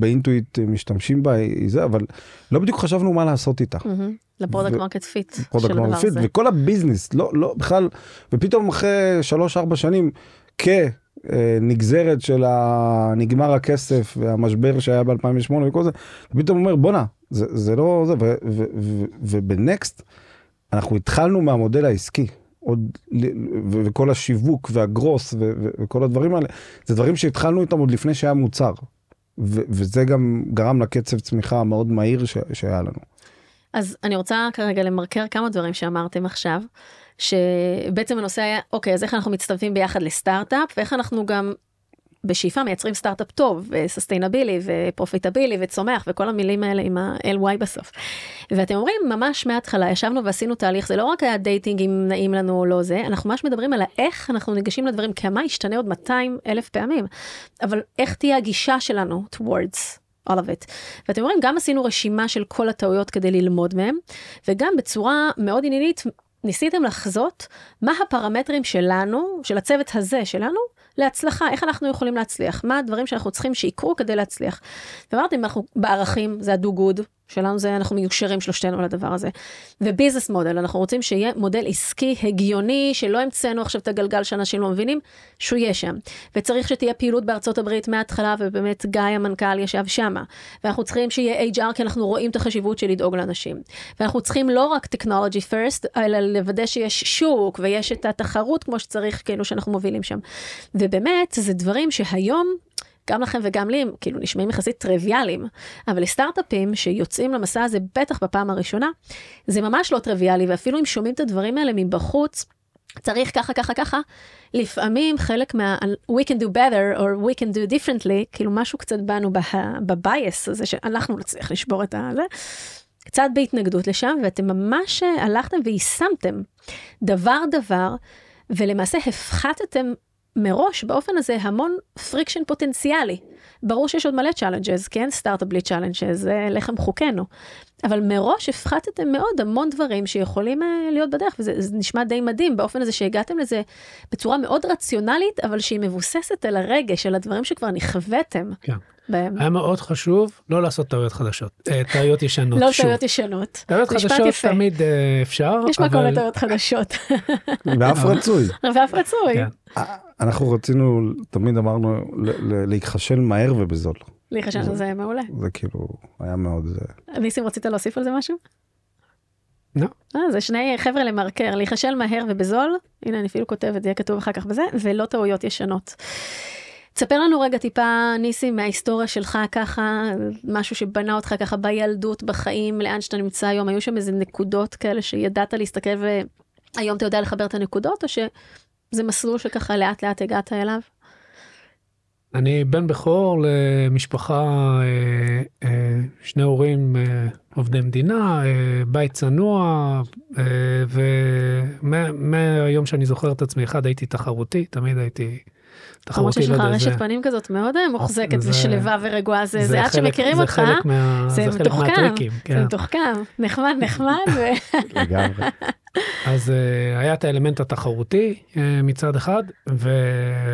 ב-Intuit אה, משתמשים בה, היא זה, אבל לא בדיוק חשבנו מה לעשות איתה. מהמם. ל-product market fit של הדבר הזה. וכל ה-business, לא, לא, בכלל, ופתאום אחרי שלוש-ארבע שנים, כנגזרת של. נגמר הכסף והמשבר שהיה ב-2008 וכל זה, אתה פתאום אומר, בואנה, זה, זה לא זה, וב-Next, אנחנו התחלנו מהמודל העסקי. עוד, וכל השיווק וה-growth ו- ו- וכל הדברים האלה, זה דברים שהתחלנו איתם עוד לפני שהיה מוצר. ו- וזה גם גרם לקצב צמיחה המאוד מהיר ש- שהיה לנו. אז אני רוצה כרגע למרקר כמה דברים שאמרתם עכשיו, שבעצם הנושא היה, אוקיי, אז איך אנחנו מצטרפים ביחד לסטארט-אפ, ואיך אנחנו גם בשאיפה מייצרים סטארט-אפ טוב, ו-sustainably, ו-profitably, וצומח, וכל המילים האלה עם ה-LY בסוף. ואתם אומרים, ממש מההתחלה, ישבנו ועשינו תהליך, זה לא רק היה dating אם נעים לנו או לא זה, אנחנו ממש מדברים על האיך אנחנו ניגשים לדברים, כמה ישתנה עוד 200 אלף פעמים, אבל איך תהיה הגישה שלנו towards all of it. ואתם אומרים, גם עשינו רשימה של כל הטעויות כדי ללמוד מהם, וגם בצורה מאוד עניינית, ניסיתם לחזות מה הפרמטרים שלנו, של הצוות הזה שלנו, להצלחה, איך אנחנו יכולים להצליח, מה הדברים שאנחנו צריכים שיקרו כדי להצליח. ואמרתם, אנחנו בערכים, זה good, שלנו זה, אנחנו מיושרים שלושתנו על הדבר הזה. וביזנס מודל, אנחנו רוצים שיהיה מודל עסקי הגיוני, שלא המצאנו עכשיו את הגלגל שאנשים לא מבינים, שהוא יהיה שם. וצריך שתהיה פעילות בארצות הברית מההתחלה, ובאמת גיא המנכ"ל ישב שמה. ואנחנו צריכים שיהיה HR, כי אנחנו רואים את החשיבות של לדאוג לאנשים. ואנחנו צריכים לא רק technology first, אלא לוודא שיש שוק, ויש את התחרות כמו שצריך, כאילו שאנחנו מובילים שם. ובאמת, זה דברים שהיום, גם לכם וגם לי, הם כאילו נשמעים יחסית טריוויאליים, אבל לסטארט-אפים שיוצאים למסע הזה, בטח בפעם הראשונה, זה ממש לא טריוויאלי, ואפילו אם שומעים את הדברים האלה מבחוץ, צריך ככה, ככה, ככה, לפעמים חלק מה- we can do better, or we can do differently, כאילו משהו קצת בנו בבייס הזה, שאנחנו נצליח לשבור את הזה, קצת בהתנגדות לשם, ואתם ממש אה, הלכתם ויישמתם דבר דבר, ולמעשה הפחתתם מראש באופן הזה המון friction פוטנציאלי. ברור שיש עוד מלא challenges, כן? סטארט-אפ בלי challenges, זה לחם חוקנו. אבל מראש הפחתתם מאוד המון דברים שיכולים אה, להיות בדרך, וזה זה נשמע די מדהים באופן הזה שהגעתם לזה בצורה מאוד רציונלית, אבל שהיא מבוססת על הרגש, על הדברים שכבר נכוויתם כן. בהם. היה מאוד חשוב לא לעשות טעויות חדשות, אה, טעויות ישנות. לא שוב. טעויות ישנות. טעויות חדשות יפה. תמיד אה, אפשר, יש מקום לטעויות חדשות, ואף רצוי. ואף רצוי. כן. אנחנו רצינו, תמיד אמרנו, להיכשל מהר ובזול. לי חשב שזה מעולה. זה כאילו, היה מאוד... אה, ניסים, רצית להוסיף על זה משהו? לא. אה, זה שני חבר'ה למרקר, להיכשל מהר ובזול, הנה אני אפילו כותבת, זה יהיה כתוב אחר כך בזה, ולא טעויות ישנות. תספר לנו רגע טיפה, ניסים, מההיסטוריה שלך ככה, משהו שבנה אותך ככה בילדות, בחיים, לאן שאתה נמצא היום, היו שם איזה נקודות כאלה שידעת להסתכל והיום אתה יודע לחבר את הנקודות, או שזה מסלול שככה לאט לאט הגעת אליו? אני בן בכור למשפחה, אה, אה, שני הורים אה, עובדי מדינה, בית צנוע, ומהיום שאני זוכר את עצמי, אחד הייתי תחרותי, תמיד הייתי למרות. שיש לך רשת פנים כזאת מאוד אה, מוחזקת ושלווה ורגועה, זה עד שמכירים אותך, זה מתוחכם, זה. מתוחכם, נחמד נחמד, לגמרי. אז uh, היה את האלמנט התחרותי uh, מצד אחד,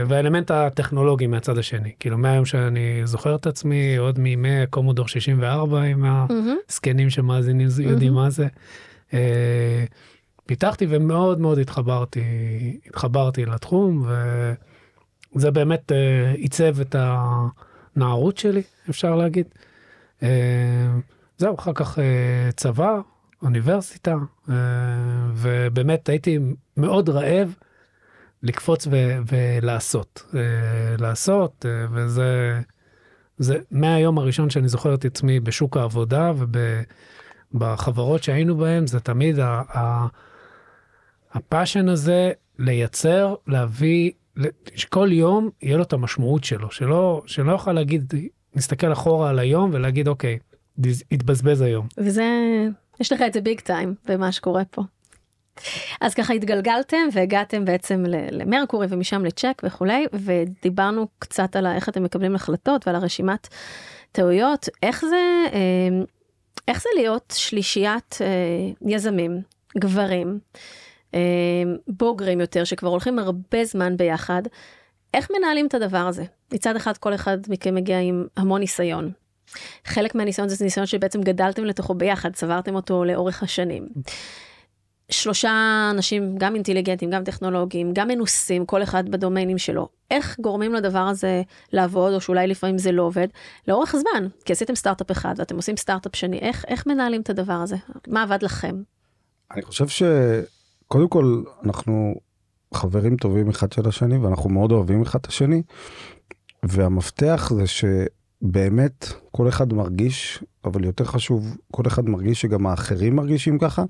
והאלמנט הטכנולוגי מהצד השני. כאילו מהיום שאני זוכר את עצמי, עוד מימי קומודור 64 עם. הזקנים שמאזינים יודעים מה זה. פיתחתי ומאוד מאוד התחברתי, התחברתי לתחום, וזה באמת uh, עיצב את הנערות שלי, אפשר להגיד. Uh, זהו, אחר כך uh, צבא, אוניברסיטה, אה, ובאמת הייתי מאוד רעב לקפוץ ו- ולעשות. אה, לעשות, אה, וזה זה מהיום הראשון שאני זוכר את עצמי בשוק העבודה ובחברות שהיינו בהן, זה תמיד ה- ה- הפאשן הזה לייצר, להביא, שכל יום יהיה לו את המשמעות שלו, שלא, שלא יוכל להגיד, נסתכל אחורה על היום ולהגיד, אוקיי, התבזבז היום. וזה, יש לך את זה ביג טיים במה שקורה פה. אז ככה התגלגלתם והגעתם בעצם למרקורי ומשם לצ'ק וכולי, ודיברנו קצת על איך אתם מקבלים החלטות ועל הרשימת טעויות. איך זה, אה, איך זה להיות שלישיית אה, יזמים, גברים, בוגרים יותר, שכבר הולכים הרבה זמן ביחד, איך מנהלים את הדבר הזה? מצד אחד, כל אחד מכם מגיע עם המון ניסיון. חלק מהניסיון זה ניסיון שבעצם גדלתם לתוכו ביחד, צברתם אותו לאורך השנים. שלושה אנשים, גם אינטליגנטים, גם טכנולוגיים, גם מנוסים, כל אחד בדומיינים שלו. איך גורמים לדבר הזה לעבוד, או שאולי לפעמים זה לא עובד, לאורך זמן, כי עשיתם סטארט-אפ אחד ואתם עושים סטארט-אפ שני, איך, איך מנהלים את הדבר הזה? מה עבד לכם? אני חושב שקודם כל אנחנו חברים טובים אחד של השני ואנחנו מאוד אוהבים אחד את השני. והמפתח זה שבאמת כל אחד מרגיש, אבל יותר חשוב, כל אחד מרגיש שגם האחרים מרגישים ככה,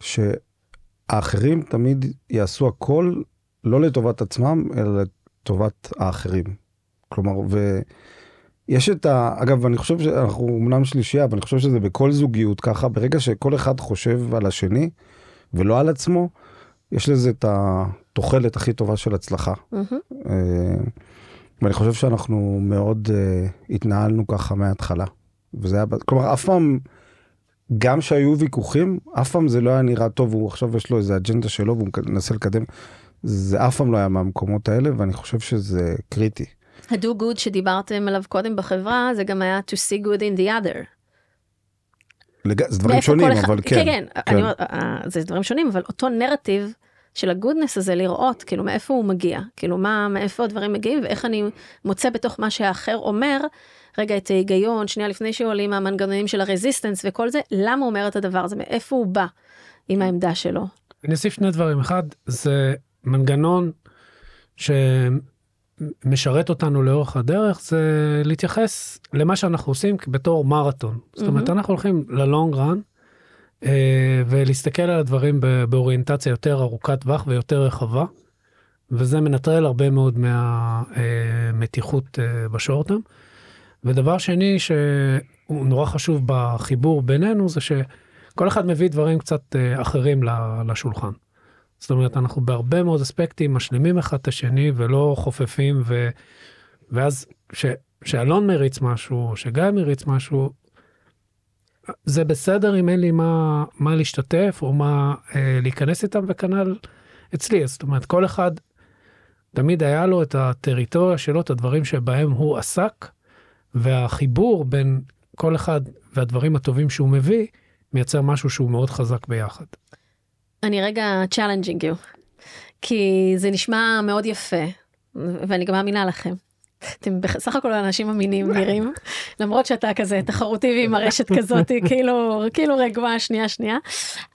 שהאחרים תמיד יעשו הכל לא לטובת עצמם, אלא לטובת האחרים. כלומר, ויש את ה... אגב, אני חושב שאנחנו אמנם שלישייה, אבל אני חושב שזה בכל זוגיות ככה, ברגע שכל אחד חושב על השני ולא על עצמו, יש לזה את התוחלת הכי טובה של הצלחה. Mm-hmm. ואני חושב שאנחנו מאוד uh, התנהלנו ככה מההתחלה. וזה היה, כלומר, אף פעם, גם שהיו ויכוחים, אף פעם זה לא היה נראה טוב, הוא עכשיו יש לו איזה אג'נדה שלו והוא מנסה לקדם. זה אף פעם לא היה מהמקומות האלה, ואני חושב שזה קריטי. ה-do good שדיברתם עליו קודם בחברה, זה גם היה to see good in the other. לג... זה דברים שונים, אחד... אבל כן. כן, כן, כן. אני, זה דברים שונים, אבל אותו נרטיב של הגודנס הזה לראות כאילו מאיפה הוא מגיע, כאילו מה, מאיפה הדברים מגיעים ואיך אני מוצא בתוך מה שהאחר אומר, רגע את ההיגיון, שנייה לפני שעולים המנגנונים של הרזיסטנס וכל זה, למה הוא אומר את הדבר הזה, מאיפה הוא בא עם העמדה שלו. אני אוסיף שני דברים, אחד זה מנגנון שמשרת אותנו לאורך הדרך, זה להתייחס למה שאנחנו עושים בתור מרתון. זאת אומרת, אנחנו הולכים ללונג רן, אה, ולהסתכל על הדברים באוריינטציה יותר ארוכת טווח ויותר רחבה, וזה מנטרל הרבה מאוד מהמתיחות אה, בשורטם. ודבר שני שהוא נורא חשוב בחיבור בינינו זה שכל אחד מביא דברים קצת אה, אחרים לשולחן. זאת אומרת אנחנו בהרבה מאוד אספקטים משלימים אחד את השני ולא חופפים ו... ואז שאלון מריץ משהו שגיא מריץ משהו זה בסדר אם אין לי מה, מה להשתתף או מה אה, להיכנס איתם, וכנ"ל אצלי. זאת אומרת, כל אחד, תמיד היה לו את הטריטוריה שלו, את הדברים שבהם הוא עסק, והחיבור בין כל אחד והדברים הטובים שהוא מביא, מייצר משהו שהוא מאוד חזק ביחד. אני רגע challenging you, כי זה נשמע מאוד יפה, ואני גם מאמינה לכם. אתם בסך הכל אנשים אמינים נראים, למרות שאתה כזה תחרותי ועם הרשת כזאת, כאילו, כאילו רגועה שנייה שנייה,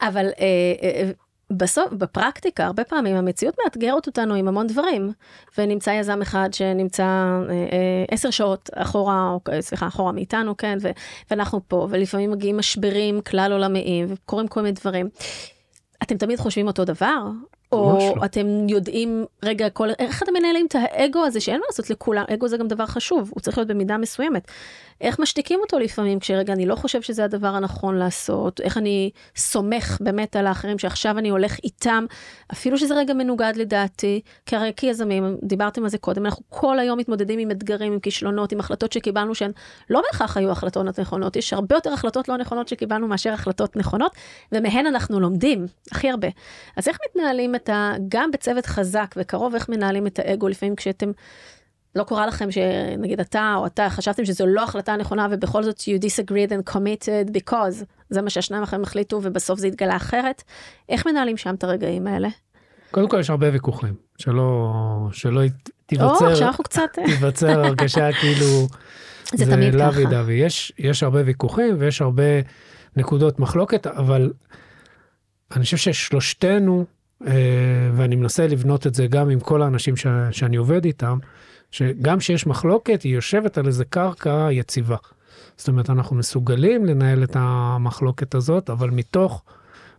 אבל אה, אה, בסוף, בפרקטיקה, הרבה פעמים המציאות מאתגרת אותנו עם המון דברים, ונמצא יזם אחד שנמצא אה, אה, עשר שעות אחורה, או סליחה, אחורה מאיתנו, כן, ו, ואנחנו פה, ולפעמים מגיעים משברים כלל עולמיים, וקורים כל מיני דברים. אתם תמיד חושבים אותו דבר? או לא. אתם יודעים, רגע, כל, איך אתם מנהלים את האגו הזה שאין מה לעשות לכולם, אגו זה גם דבר חשוב, הוא צריך להיות במידה מסוימת. איך משתיקים אותו לפעמים כשרגע אני לא חושב שזה הדבר הנכון לעשות, איך אני סומך באמת על האחרים שעכשיו אני הולך איתם, אפילו שזה רגע מנוגד לדעתי, כי הרי כיזמים, דיברתם על זה קודם, אנחנו כל היום מתמודדים עם אתגרים, עם כישלונות, עם החלטות שקיבלנו שהן לא בהכרח היו החלטות נכונות, יש הרבה יותר החלטות לא נכונות שקיבלנו מאשר החלטות נכונות, ומהן אנחנו לומדים הכי הרבה. אז איך מתנהלים את ה... גם בצוות חזק וקרוב, איך מנהלים את האגו לפעמים כשאתם... לא קורה לכם שנגיד אתה או אתה חשבתם שזו לא החלטה נכונה ובכל זאת you disagreed and committed because זה מה שהשניים אחרים החליטו ובסוף זה התגלה אחרת. איך מנהלים שם את הרגעים האלה? קודם כל יש הרבה ויכוחים שלא שלא תיווצר או, קצת... תיווצר הרגשה כאילו זה, זה תמיד לוי ככה. דווי יש יש הרבה ויכוחים ויש הרבה נקודות מחלוקת אבל אני חושב ששלושתנו אה, ואני מנסה לבנות את זה גם עם כל האנשים ש, שאני עובד איתם. שגם כשיש מחלוקת, היא יושבת על איזה קרקע יציבה. זאת אומרת, אנחנו מסוגלים לנהל את המחלוקת הזאת, אבל מתוך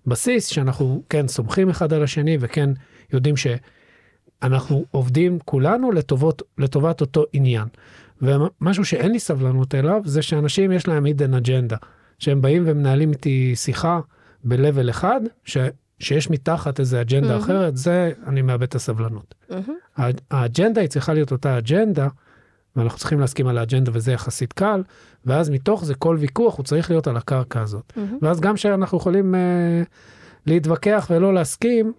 בסיס שאנחנו כן סומכים אחד על השני וכן יודעים שאנחנו עובדים כולנו לטובות, לטובת אותו עניין. ומשהו שאין לי סבלנות אליו זה שאנשים יש להם הידן אג'נדה, שהם באים ומנהלים איתי שיחה ב-level אחד, ש... שיש מתחת איזה אג'נדה mm-hmm. אחרת, זה אני מאבד את הסבלנות. Mm-hmm. האג'נדה היא צריכה להיות אותה אג'נדה, ואנחנו צריכים להסכים על האג'נדה וזה יחסית קל, ואז מתוך זה כל ויכוח הוא צריך להיות על הקרקע הזאת. Mm-hmm. ואז גם שאנחנו יכולים אה, להתווכח ולא להסכים,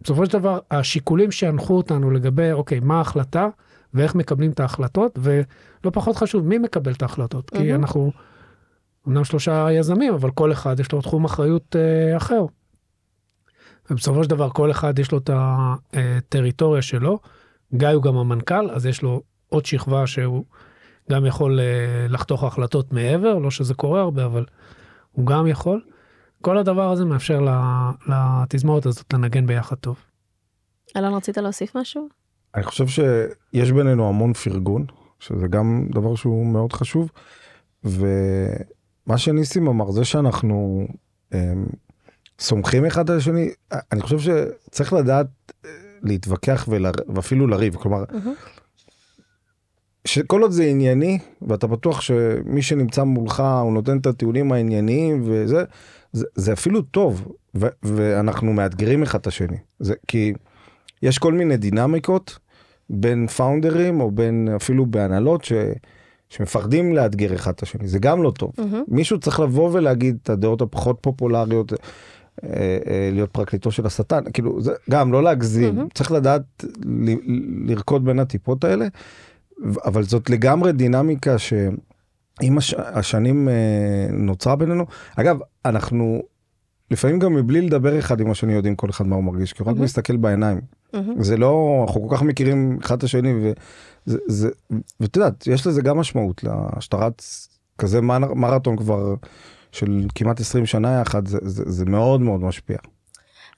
בסופו של דבר השיקולים שינחו אותנו לגבי, אוקיי, מה ההחלטה ואיך מקבלים את ההחלטות, ולא פחות חשוב, מי מקבל את ההחלטות, כי מהמם. אנחנו, אמנם שלושה יזמים, אבל כל אחד יש לו תחום אחריות אה, אחר. ובסופו של דבר כל אחד יש לו את הטריטוריה שלו. גיא הוא גם המנכ"ל, אז יש לו עוד שכבה שהוא גם יכול אה, לחתוך החלטות מעבר, לא שזה קורה הרבה, אבל הוא גם יכול. כל הדבר הזה מאפשר ל- לתזמורת הזאת לנגן ביחד טוב. אלון, רצית להוסיף משהו? אני חושב שיש בינינו המון פרגון, שזה גם דבר שהוא מאוד חשוב. ומה שניסים אמר, זה שאנחנו הם, סומכים אחד על השני, אני חושב שצריך לדעת אה, להתווכח ול, ואפילו לריב. כלומר, מהמם. שכל עוד זה ענייני, ואתה בטוח שמי שנמצא מולך, הוא נותן את הטיעונים הענייניים וזה, זה, זה אפילו טוב, ו, ואנחנו מאתגרים אחד את השני. זה כי יש כל מיני דינמיקות בין פאונדרים, או בין אפילו בהנהלות, ש, שמפחדים לאתגר אחד את השני, זה גם לא טוב. מהמם. מישהו צריך לבוא ולהגיד את הדעות הפחות פופולריות, להיות פרקליטו של השטן, כאילו, זה גם לא להגזים, מהמם. צריך לדעת ל- לרקוד בין הטיפות האלה, אבל זאת לגמרי דינמיקה שעם הש... השנים אה, נוצרה בינינו. אגב, אנחנו לפעמים גם מבלי לדבר אחד עם השני יודעים כל אחד מה הוא מרגיש, כי הוא רק מהמם. מסתכל בעיניים. מהמם. זה לא, אנחנו כל כך מכירים אחד את השני, ואת יודעת, יש לזה גם משמעות, שאתה רץ כזה מר- מרתון כבר של כמעט 20 שנה יחד, זה, זה, זה מאוד מאוד משפיע.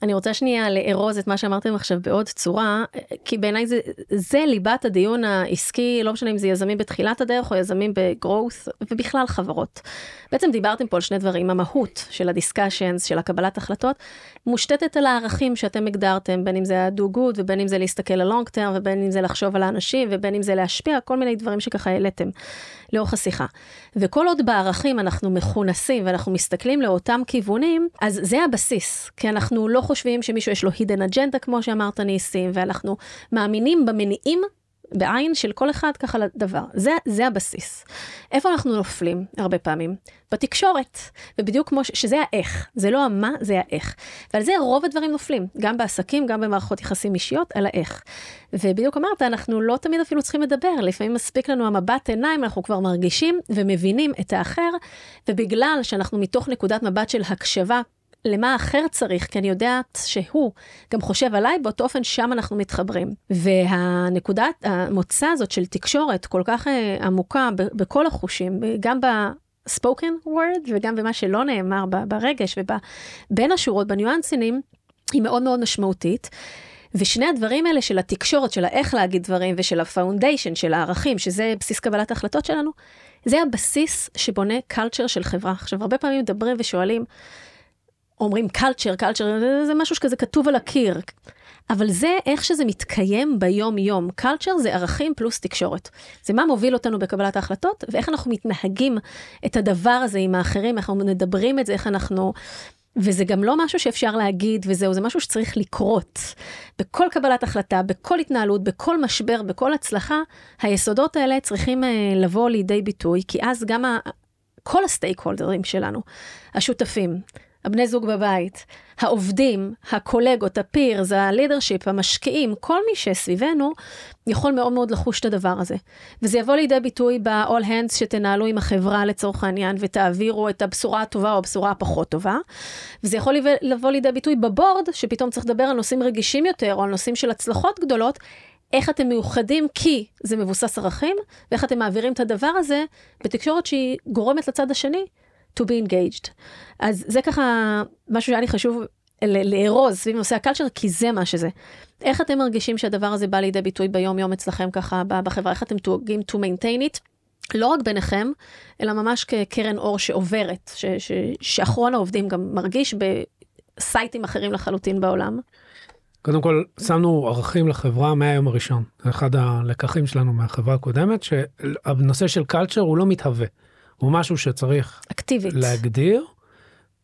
אני רוצה שנייה לארוז את מה שאמרתם עכשיו בעוד צורה, כי בעיניי זה, זה ליבת הדיון העסקי, לא משנה אם זה יזמים בתחילת הדרך או יזמים בגרואות, ובכלל חברות. בעצם דיברתם פה על שני דברים, המהות של הדיסקשנס, של הקבלת החלטות, מושתתת על הערכים שאתם הגדרתם, בין אם זה ה-do good ובין אם זה להסתכל ללונג טרם ובין אם זה לחשוב על האנשים ובין אם זה להשפיע, כל מיני דברים שככה העליתם לאורך השיחה. וכל עוד בערכים אנחנו מכונסים ואנחנו מסתכלים לאותם כיוונים, אז זה הבסיס, כי אנחנו לא חושבים שמישהו יש לו hidden agenda, כמו שאמרת ניסים, ואנחנו מאמינים במניעים בעין של כל אחד ככה לדבר. זה, זה הבסיס. איפה אנחנו נופלים הרבה פעמים? בתקשורת. ובדיוק כמו ש... שזה האיך, זה לא המה, זה האיך. ועל זה רוב הדברים נופלים, גם בעסקים, גם במערכות יחסים אישיות, על האיך. ובדיוק אמרת, אנחנו לא תמיד אפילו צריכים לדבר, לפעמים מספיק לנו המבט עיניים, אנחנו כבר מרגישים ומבינים את האחר, ובגלל שאנחנו מתוך נקודת מבט של הקשבה, למה האחר צריך, כי אני יודעת שהוא גם חושב עליי, באותו אופן שם אנחנו מתחברים. והנקודת המוצא הזאת של תקשורת כל כך אה, עמוקה ב- בכל החושים, ב- גם ב-spoken word וגם במה שלא נאמר ב- ברגש ובין השורות, בניואנסים, היא מאוד מאוד משמעותית. ושני הדברים האלה של התקשורת, של האיך להגיד דברים ושל ה foundation, של הערכים, שזה בסיס קבלת ההחלטות שלנו, זה הבסיס שבונה culture של חברה. עכשיו, הרבה פעמים מדברים ושואלים, אומרים culture, culture, זה משהו שכזה כתוב על הקיר. אבל זה איך שזה מתקיים ביום-יום. culture זה ערכים פלוס תקשורת. זה מה מוביל אותנו בקבלת ההחלטות, ואיך אנחנו מתנהגים את הדבר הזה עם האחרים, איך אנחנו מדברים את זה, איך אנחנו... וזה גם לא משהו שאפשר להגיד וזהו, זה משהו שצריך לקרות. בכל קבלת החלטה, בכל התנהלות, בכל משבר, בכל הצלחה, היסודות האלה צריכים uh, לבוא לידי ביטוי, כי אז גם ה... כל הסטייק הולדרים שלנו, השותפים, הבני זוג בבית, העובדים, הקולגות, הפירס, הלידרשיפ, המשקיעים, כל מי שסביבנו, יכול מאוד מאוד לחוש את הדבר הזה. וזה יבוא לידי ביטוי ב-all hands שתנהלו עם החברה לצורך העניין, ותעבירו את הבשורה הטובה או הבשורה הפחות טובה. וזה יכול לבוא לידי ביטוי בבורד, שפתאום צריך לדבר על נושאים רגישים יותר, או על נושאים של הצלחות גדולות, איך אתם מאוחדים כי זה מבוסס ערכים, ואיך אתם מעבירים את הדבר הזה בתקשורת שהיא גורמת לצד השני to be engaged. אז זה ככה משהו שהיה לי חשוב לארוז סביב נושא הקלצ'ר, כי זה מה שזה. איך אתם מרגישים שהדבר הזה בא לידי ביטוי ביום יום אצלכם ככה בחברה, איך אתם דואגים to maintain it, לא רק ביניכם, אלא ממש כקרן אור שעוברת, ש, ש, שאחרון העובדים גם מרגיש בסייטים אחרים לחלוטין בעולם. קודם כל, שמנו ערכים לחברה מהיום הראשון. זה אחד הלקחים שלנו מהחברה הקודמת, שהנושא של קלצ'ר הוא לא מתהווה. הוא משהו שצריך אקטיבית. להגדיר,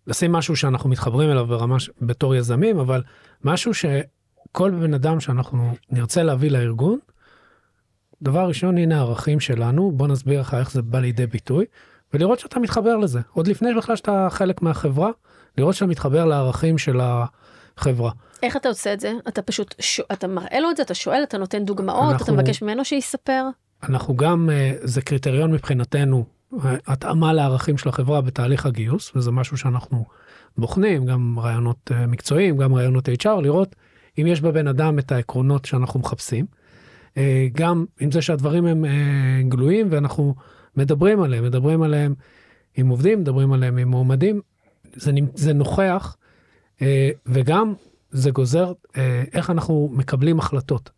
לשים משהו שאנחנו מתחברים אליו ברמה. בתור יזמים, אבל משהו שכל בן אדם שאנחנו נרצה להביא לארגון, דבר ראשון, הנה הערכים שלנו, בוא נסביר לך איך זה בא לידי ביטוי, ולראות שאתה מתחבר לזה. עוד לפני בכלל שאתה חלק מהחברה, לראות שאתה מתחבר לערכים של החברה. איך אתה עושה את זה? אתה פשוט, ש... אתה מראה לו את זה, אתה שואל, אתה נותן דוגמאות, אנחנו- אתה מבקש ממנו שיספר. אנחנו גם, אה, זה קריטריון מבחינתנו, התאמה לערכים של החברה בתהליך הגיוס, וזה משהו שאנחנו בוחנים, גם רעיונות אה, מקצועיים, גם רעיונות HR, לראות אם יש בבן אדם את העקרונות שאנחנו מחפשים. אה, גם עם זה שהדברים הם אה, גלויים ואנחנו מדברים עליהם, מדברים עליהם עם עובדים, מדברים עליהם עם מועמדים, זה, זה נוכח, וגם זה גוזר איך אנחנו מקבלים החלטות.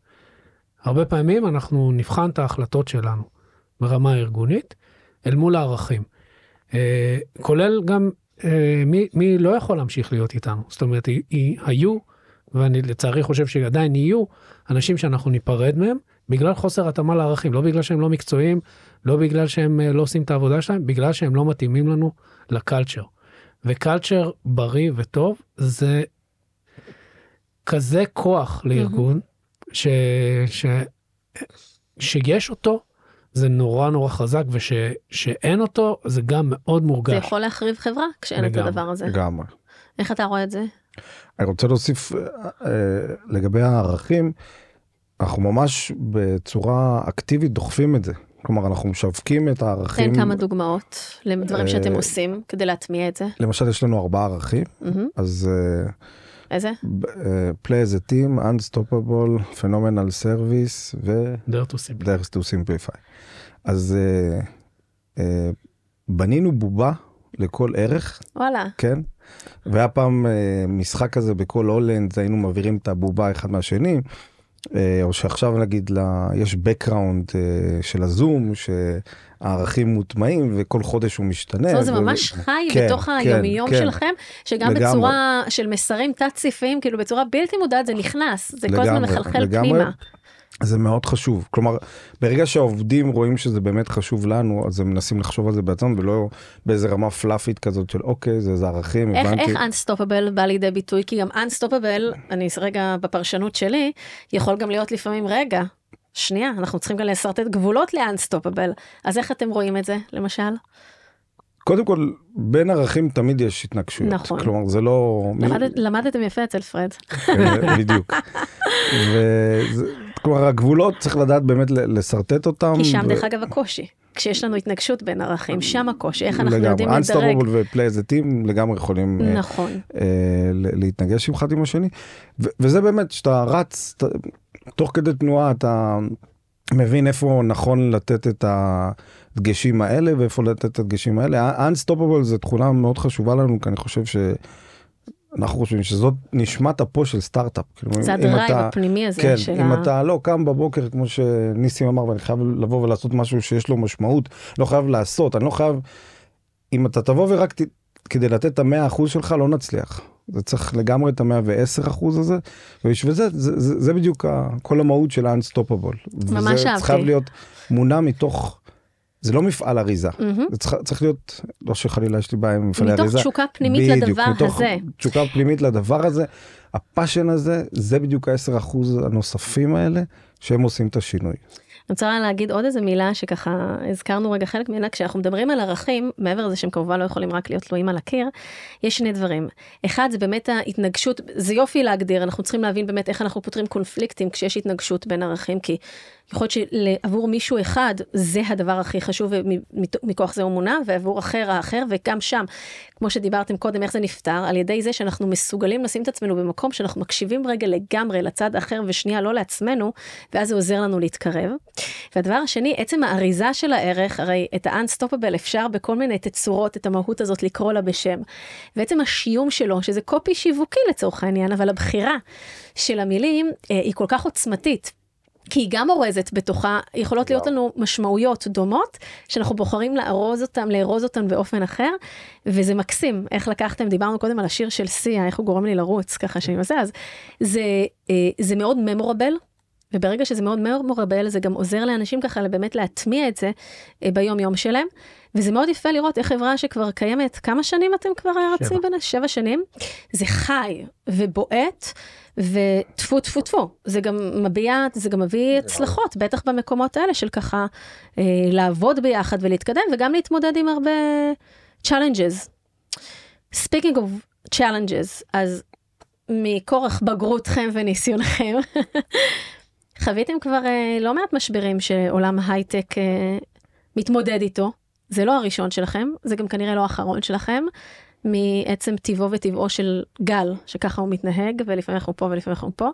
הרבה פעמים אנחנו נבחן את ההחלטות שלנו ברמה הארגונית אל מול הערכים. אה, כולל גם אה, מי, מי לא יכול להמשיך להיות איתנו. זאת אומרת, היא, היא, היו, ואני לצערי חושב שעדיין יהיו, אנשים שאנחנו ניפרד מהם בגלל חוסר התאמה לערכים, לא בגלל שהם לא מקצועיים, לא בגלל שהם אה, לא עושים את העבודה שלהם, בגלל שהם לא מתאימים לנו לקלצ'ר. וקלצ'ר בריא וטוב זה כזה כוח לארגון, ש, ש, שיש אותו, זה נורא נורא חזק, ושאין אותו, זה גם מאוד זה מורגש. יכול להחריב חברה כשאין את לגמרי, הדבר הזה. לגמרי. איך אתה רואה את זה? אני רוצה להוסיף אה, אה, לגבי הערכים, אנחנו ממש בצורה אקטיבית דוחפים את זה. כלומר, אנחנו משווקים את הערכים. תן כמה דוגמאות לדברים שאתם אה, עושים כדי להטמיע את זה. למשל, יש לנו ארבעה ערכים. אז uh, איזה? play as a team, unstoppable, phenomenal service ו... dare to simplify. דרך to simplify. אז uh, uh, בנינו בובה לכל ערך, וואלה. כן? והיה פעם uh, משחק כזה בכל הולנד, היינו מעבירים את הבובה אחד מהשני, או שעכשיו נגיד לה, יש background של הזום, שהערכים מוטמעים וכל חודש הוא משתנה. זאת אומרת, זה ממש חי כן, בתוך כן, היומיום כן. שלכם, שגם לגמרי. בצורה של מסרים תת-סעיפיים, כאילו בצורה בלתי מודעת זה נכנס, זה כל הזמן לגמרי, מחלחל לגמרי. פנימה. זה מאוד חשוב. כלומר, ברגע שהעובדים רואים שזה באמת חשוב לנו, אז הם מנסים לחשוב על זה בעצמם, ולא באיזה רמה פלאפית כזאת של אוקיי, זה, זה ערכים, איך, הבנתי. איך Unstoppable בא לידי ביטוי? כי גם Unstoppable, אני רגע בפרשנות שלי, יכול גם להיות לפעמים, רגע, שנייה, אנחנו צריכים גם לשרטט גבולות ל-Unstoppable. אז איך אתם רואים את זה, למשל? קודם כל, בין ערכים תמיד יש התנגשויות. נכון. כלומר, זה לא... למדת, למדתם יפה אצל פרד. אה, בדיוק. וזה, כלומר, הגבולות צריך לדעת באמת לשרטט אותם. כי שם, ו- דרך אגב, הקושי. כשיש לנו התנגשות בין ערכים, שם הקושי, איך אנחנו לגמרי. יודעים לדרג. Unstoppable ו-play as a team לגמרי יכולים אה, נכון. אה, ל- להתנגש אחד עם השני. ו- וזה באמת, שאתה רץ, תוך כדי תנועה אתה מבין איפה נכון לתת את הדגשים האלה ואיפה לתת את הדגשים האלה. Unstoppable זה תכונה מאוד חשובה לנו, כי אני חושב ש... אנחנו חושבים שזאת נשמת אפו של סטארט-אפ. כאילו, זה אם ה drive הפנימי הזה כן, של אם ה... אתה לא קם בבוקר, כמו שניסים אמר, ואני חייב לבוא ולעשות משהו שיש לו משמעות, לא חייב לעשות, אני לא חייב... אם אתה תבוא ורק ת... כדי לתת את המאה אחוז שלך, לא נצליח. זה צריך לגמרי את המאה ועשר אחוז הזה, ובשביל זה, זה, זה, זה בדיוק ה... כל המהות של ה-unstoppable. ממש וזה אהבתי. צריך להיות מונע מתוך... זה לא מפעל אריזה, מהמם. זה צריך, צריך להיות, לא שחלילה יש לי בעיה עם מפעלי מתוך אריזה. תשוקה פנימית בדיוק, לדבר מתוך הזה. תשוקה פנימית לדבר הזה, הפאשן הזה, זה בדיוק ה-10% אחוז הנוספים האלה, שהם עושים את השינוי. אני רוצה להגיד עוד איזה מילה שככה הזכרנו רגע חלק ממנה, כשאנחנו מדברים על ערכים, מעבר לזה שהם כמובן לא יכולים רק להיות תלויים על הקיר, יש שני דברים. אחד זה באמת ההתנגשות, זה יופי להגדיר, אנחנו צריכים להבין באמת איך אנחנו פותרים קונפליקטים כשיש התנגשות בין ערכים, כי יכול להיות שעבור מישהו אחד זה הדבר הכי חשוב ומכוח זה הוא מונע, ועבור אחר האחר, וגם שם, כמו שדיברתם קודם, איך זה נפתר, על ידי זה שאנחנו מסוגלים לשים את עצמנו במקום שאנחנו מקשיבים רגע לגמרי לצד האחר ושנייה לא לעצמנו, ואז זה עוזר לנו להתקרב. והדבר השני, עצם האריזה של הערך, הרי את ה-unstoppable אפשר בכל מיני תצורות, את המהות הזאת לקרוא לה בשם. ועצם השיום שלו, שזה קופי שיווקי לצורך העניין, אבל הבחירה של המילים אה, היא כל כך עוצמתית. כי היא גם אורזת בתוכה, יכולות להיות לנו משמעויות דומות, שאנחנו בוחרים לארוז אותם, לארוז אותם באופן אחר, וזה מקסים, איך לקחתם, דיברנו קודם על השיר של סיה, איך הוא גורם לי לרוץ, ככה שאני מנסה, אז זה, אה, זה מאוד ממורבל, וברגע שזה מאוד ממורבל, זה גם עוזר לאנשים ככה באמת להטמיע את זה אה, ביום יום שלהם, וזה מאוד יפה לראות איך חברה שכבר קיימת, כמה שנים אתם כבר רצים בין שבע שנים? זה חי ובועט. וטפו טפו טפו, זה גם מביע, זה גם מביא הצלחות, בטח במקומות האלה של ככה אה, לעבוד ביחד ולהתקדם וגם להתמודד עם הרבה challenges. Speaking of challenges, אז מכורח בגרותכם וניסיונכם, חוויתם כבר uh, לא מעט משברים שעולם ההייטק uh, מתמודד איתו. זה לא הראשון שלכם, זה גם כנראה לא האחרון שלכם, מעצם טיבו וטבעו של גל, שככה הוא מתנהג, ולפעמים אנחנו פה ולפעמים אנחנו פה.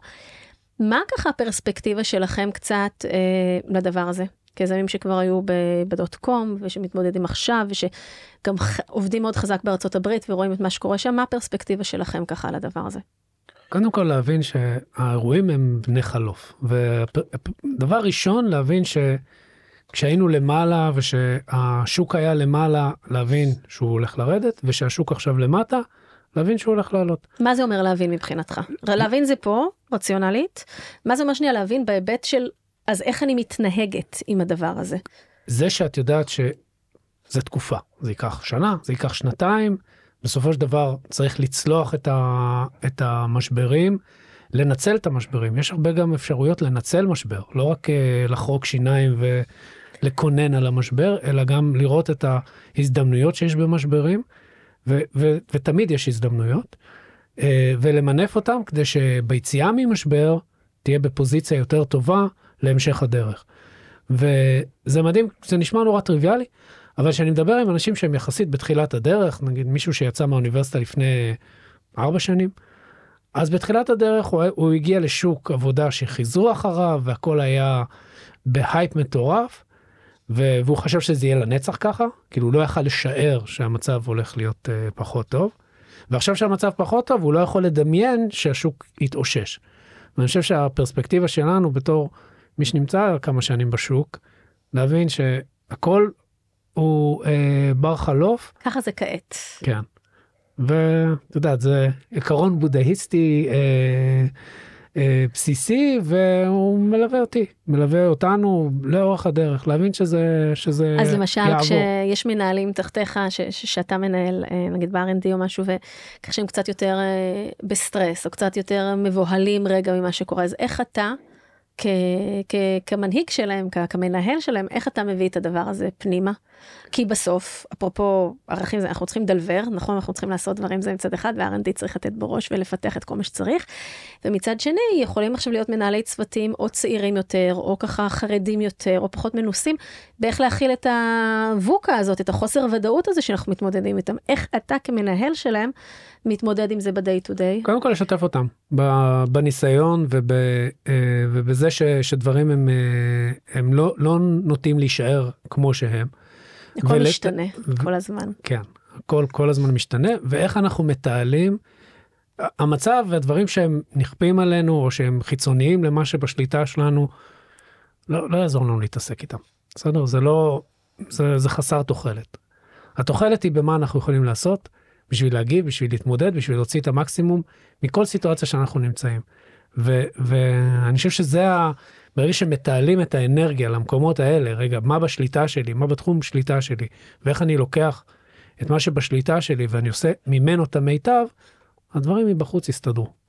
מה ככה הפרספקטיבה שלכם קצת אה, לדבר הזה? כיזמים שכבר היו בדוט קום, ושמתמודדים עכשיו, ושגם עובדים מאוד חזק בארצות הברית ורואים את מה שקורה שם, מה הפרספקטיבה שלכם ככה על הדבר הזה? קודם כל להבין שהאירועים הם בני חלוף. ודבר ראשון, להבין שכשהיינו למעלה ושהשוק היה למעלה, להבין שהוא הולך לרדת, ושהשוק עכשיו למטה, להבין שהוא הולך לעלות. מה זה אומר להבין מבחינתך? להבין זה פה, רציונלית, מה זה אומר שנייה להבין בהיבט של, אז איך אני מתנהגת עם הדבר הזה? זה שאת יודעת שזה תקופה, זה ייקח שנה, זה ייקח שנתיים, בסופו של דבר צריך לצלוח את, ה, את המשברים, לנצל את המשברים. יש הרבה גם אפשרויות לנצל משבר, לא רק uh, לחרוק שיניים ולקונן על המשבר, אלא גם לראות את ההזדמנויות שיש במשברים. ו- ו- ותמיד יש הזדמנויות, uh, ולמנף אותם כדי שביציאה ממשבר תהיה בפוזיציה יותר טובה להמשך הדרך. וזה מדהים, זה נשמע נורא טריוויאלי, אבל כשאני מדבר עם אנשים שהם יחסית בתחילת הדרך, נגיד מישהו שיצא מהאוניברסיטה לפני ארבע שנים, אז בתחילת הדרך הוא, הוא הגיע לשוק עבודה שחיזרו אחריו והכל היה בהייפ מטורף, והוא חשב שזה יהיה לנצח ככה, כאילו הוא לא יכל לשער שהמצב הולך להיות uh, פחות טוב. ועכשיו שהמצב פחות טוב הוא לא יכול לדמיין שהשוק יתאושש. ואני חושב שהפרספקטיבה שלנו בתור מי שנמצא כמה שנים בשוק, להבין שהכל הוא uh, בר חלוף. ככה זה כעת. כן. ואת יודעת זה עקרון בודהיסטי. Uh, אה, בסיסי והוא מלווה אותי, מלווה אותנו לאורך הדרך, להבין שזה, שזה יעבור. אז למשל יעבור. כשיש מנהלים תחתיך ש, ש, שאתה מנהל, אה, נגיד ב-R&D או משהו, וכך שהם קצת יותר אה, בסטרס או קצת יותר מבוהלים רגע ממה שקורה, אז איך אתה כ, כ, כמנהיג שלהם, כ, כמנהל שלהם, איך אתה מביא את הדבר הזה פנימה? כי בסוף, אפרופו ערכים, אנחנו צריכים דלבר, נכון? אנחנו צריכים לעשות דברים זה מצד אחד, ו-R&D צריך לתת בראש ולפתח את כל מה שצריך. ומצד שני, יכולים עכשיו להיות מנהלי צוותים או צעירים יותר, או ככה חרדים יותר, או פחות מנוסים, באיך להכיל את הווקה הזאת, את החוסר הוודאות הזה שאנחנו מתמודדים איתם. איך אתה כמנהל שלהם מתמודד עם זה ב-day to day? קודם כל לשתף אותם בניסיון וב, אה, ובזה ש, שדברים הם, אה, הם לא, לא נוטים להישאר כמו שהם. הכל ולת... משתנה ו... כל הזמן. כן, הכל כל הזמן משתנה, ואיך אנחנו מתעלים. המצב והדברים שהם נכפים עלינו או שהם חיצוניים למה שבשליטה שלנו, לא, לא יעזור לנו להתעסק איתם. בסדר? זה לא, זה, זה חסר תוחלת. התוחלת היא במה אנחנו יכולים לעשות בשביל להגיב, בשביל להתמודד, בשביל להוציא את המקסימום מכל סיטואציה שאנחנו נמצאים. ו, ואני חושב שזה ה... ברגע שמתעלים את האנרגיה למקומות האלה, רגע, מה בשליטה שלי, מה בתחום שליטה שלי, ואיך אני לוקח את מה שבשליטה שלי ואני עושה ממנו את המיטב, הדברים מבחוץ יסתדרו.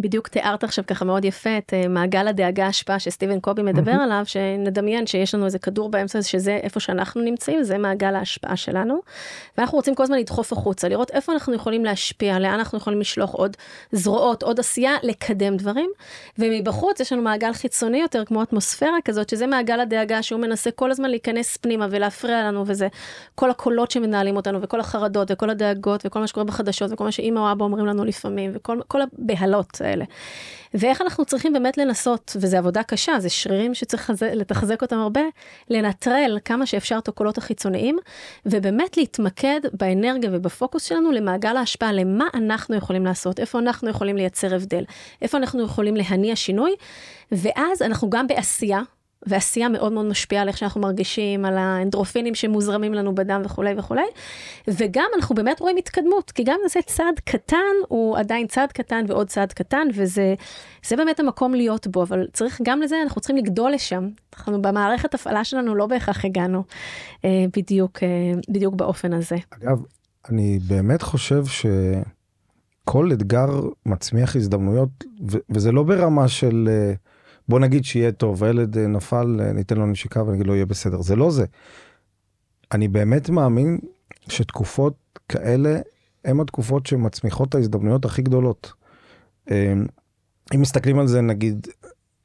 בדיוק תיארת עכשיו ככה מאוד יפה את uh, מעגל הדאגה השפעה שסטיבן קובי מדבר mm-hmm. עליו, שנדמיין שיש לנו איזה כדור באמצע, שזה איפה שאנחנו נמצאים, זה מעגל ההשפעה שלנו. ואנחנו רוצים כל הזמן לדחוף החוצה, לראות איפה אנחנו יכולים להשפיע, לאן אנחנו יכולים לשלוח עוד זרועות, עוד עשייה, לקדם דברים. ומבחוץ יש לנו מעגל חיצוני יותר, כמו אטמוספירה כזאת, שזה מעגל הדאגה שהוא מנסה כל הזמן להיכנס פנימה ולהפריע לנו, וזה כל הקולות שמנהלים אותנו, וכל החרדות, וכל הדאגות, וכל מה שקורה בחדשות, וכל מה שאימא או אבא אומרים לנו לפעמים, וכל הבהלות. האלה. ואיך אנחנו צריכים באמת לנסות, וזו עבודה קשה, זה שרירים שצריך לתחזק אותם הרבה, לנטרל כמה שאפשר את הקולות החיצוניים, ובאמת להתמקד באנרגיה ובפוקוס שלנו למעגל ההשפעה, למה אנחנו יכולים לעשות, איפה אנחנו יכולים לייצר הבדל, איפה אנחנו יכולים להניע שינוי, ואז אנחנו גם בעשייה, ועשייה מאוד מאוד משפיעה על איך שאנחנו מרגישים, על האנדרופינים שמוזרמים לנו בדם וכולי וכולי. וגם אנחנו באמת רואים התקדמות, כי גם זה צעד קטן, הוא עדיין צעד קטן ועוד צעד קטן, וזה באמת המקום להיות בו, אבל צריך גם לזה, אנחנו צריכים לגדול לשם. אנחנו במערכת הפעלה שלנו לא בהכרח הגענו אה, בדיוק, אה, בדיוק באופן הזה. אגב, אני באמת חושב שכל אתגר מצמיח הזדמנויות, וזה לא ברמה של... אה, בוא נגיד שיהיה טוב, הילד אה, נפל, אה, ניתן לו נשיקה ונגיד לו יהיה בסדר, זה לא זה. אני באמת מאמין שתקופות כאלה הם התקופות שמצמיחות את ההזדמנויות הכי גדולות. אה, אם מסתכלים על זה נגיד,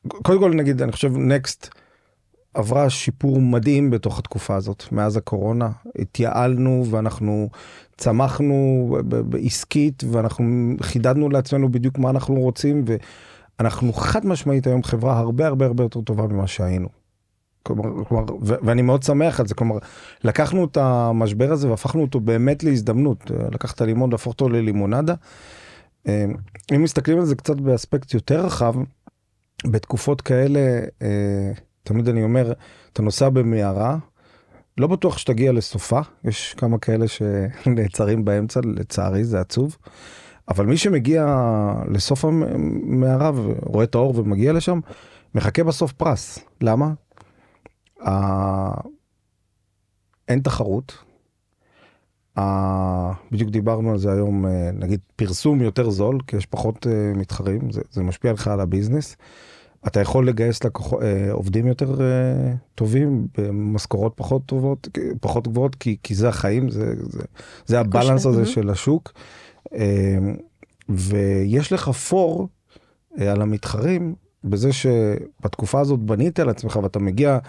קודם כל נגיד, אני חושב נקסט עברה שיפור מדהים בתוך התקופה הזאת, מאז הקורונה. התייעלנו ואנחנו צמחנו עסקית ואנחנו חידדנו לעצמנו בדיוק מה אנחנו רוצים ואנחנו חד משמעית היום חברה הרבה הרבה הרבה יותר טובה ממה שהיינו. כלומר, כלומר ואני מאוד שמח על זה, כלומר, לקחנו את המשבר הזה והפכנו אותו באמת להזדמנות, לקחת לימון והפוך אותו ללימונדה. אה, אם מסתכלים על זה קצת באספקט יותר רחב, בתקופות כאלה, אה, תמיד אני אומר, אתה נוסע במערה, לא בטוח שתגיע לסופה, יש כמה כאלה שנעצרים באמצע, לצערי זה עצוב, אבל מי שמגיע לסוף המערה ורואה את האור ומגיע לשם, מחכה בסוף פרס. למה? ה... אין תחרות. ה... בדיוק דיברנו על זה היום, אה, נגיד פרסום יותר זול, כי יש פחות אה, מתחרים, זה, זה משפיע לך על הביזנס. אתה יכול לגייס לקוח, אה, עובדים יותר אה, טובים במשכורות פחות טובות, פחות גבוהות, כי, כי זה החיים, זה, זה, זה הבלנס הזה של השוק. אה, ויש לך פור על המתחרים בזה שבתקופה הזאת בנית על עצמך ואתה מגיע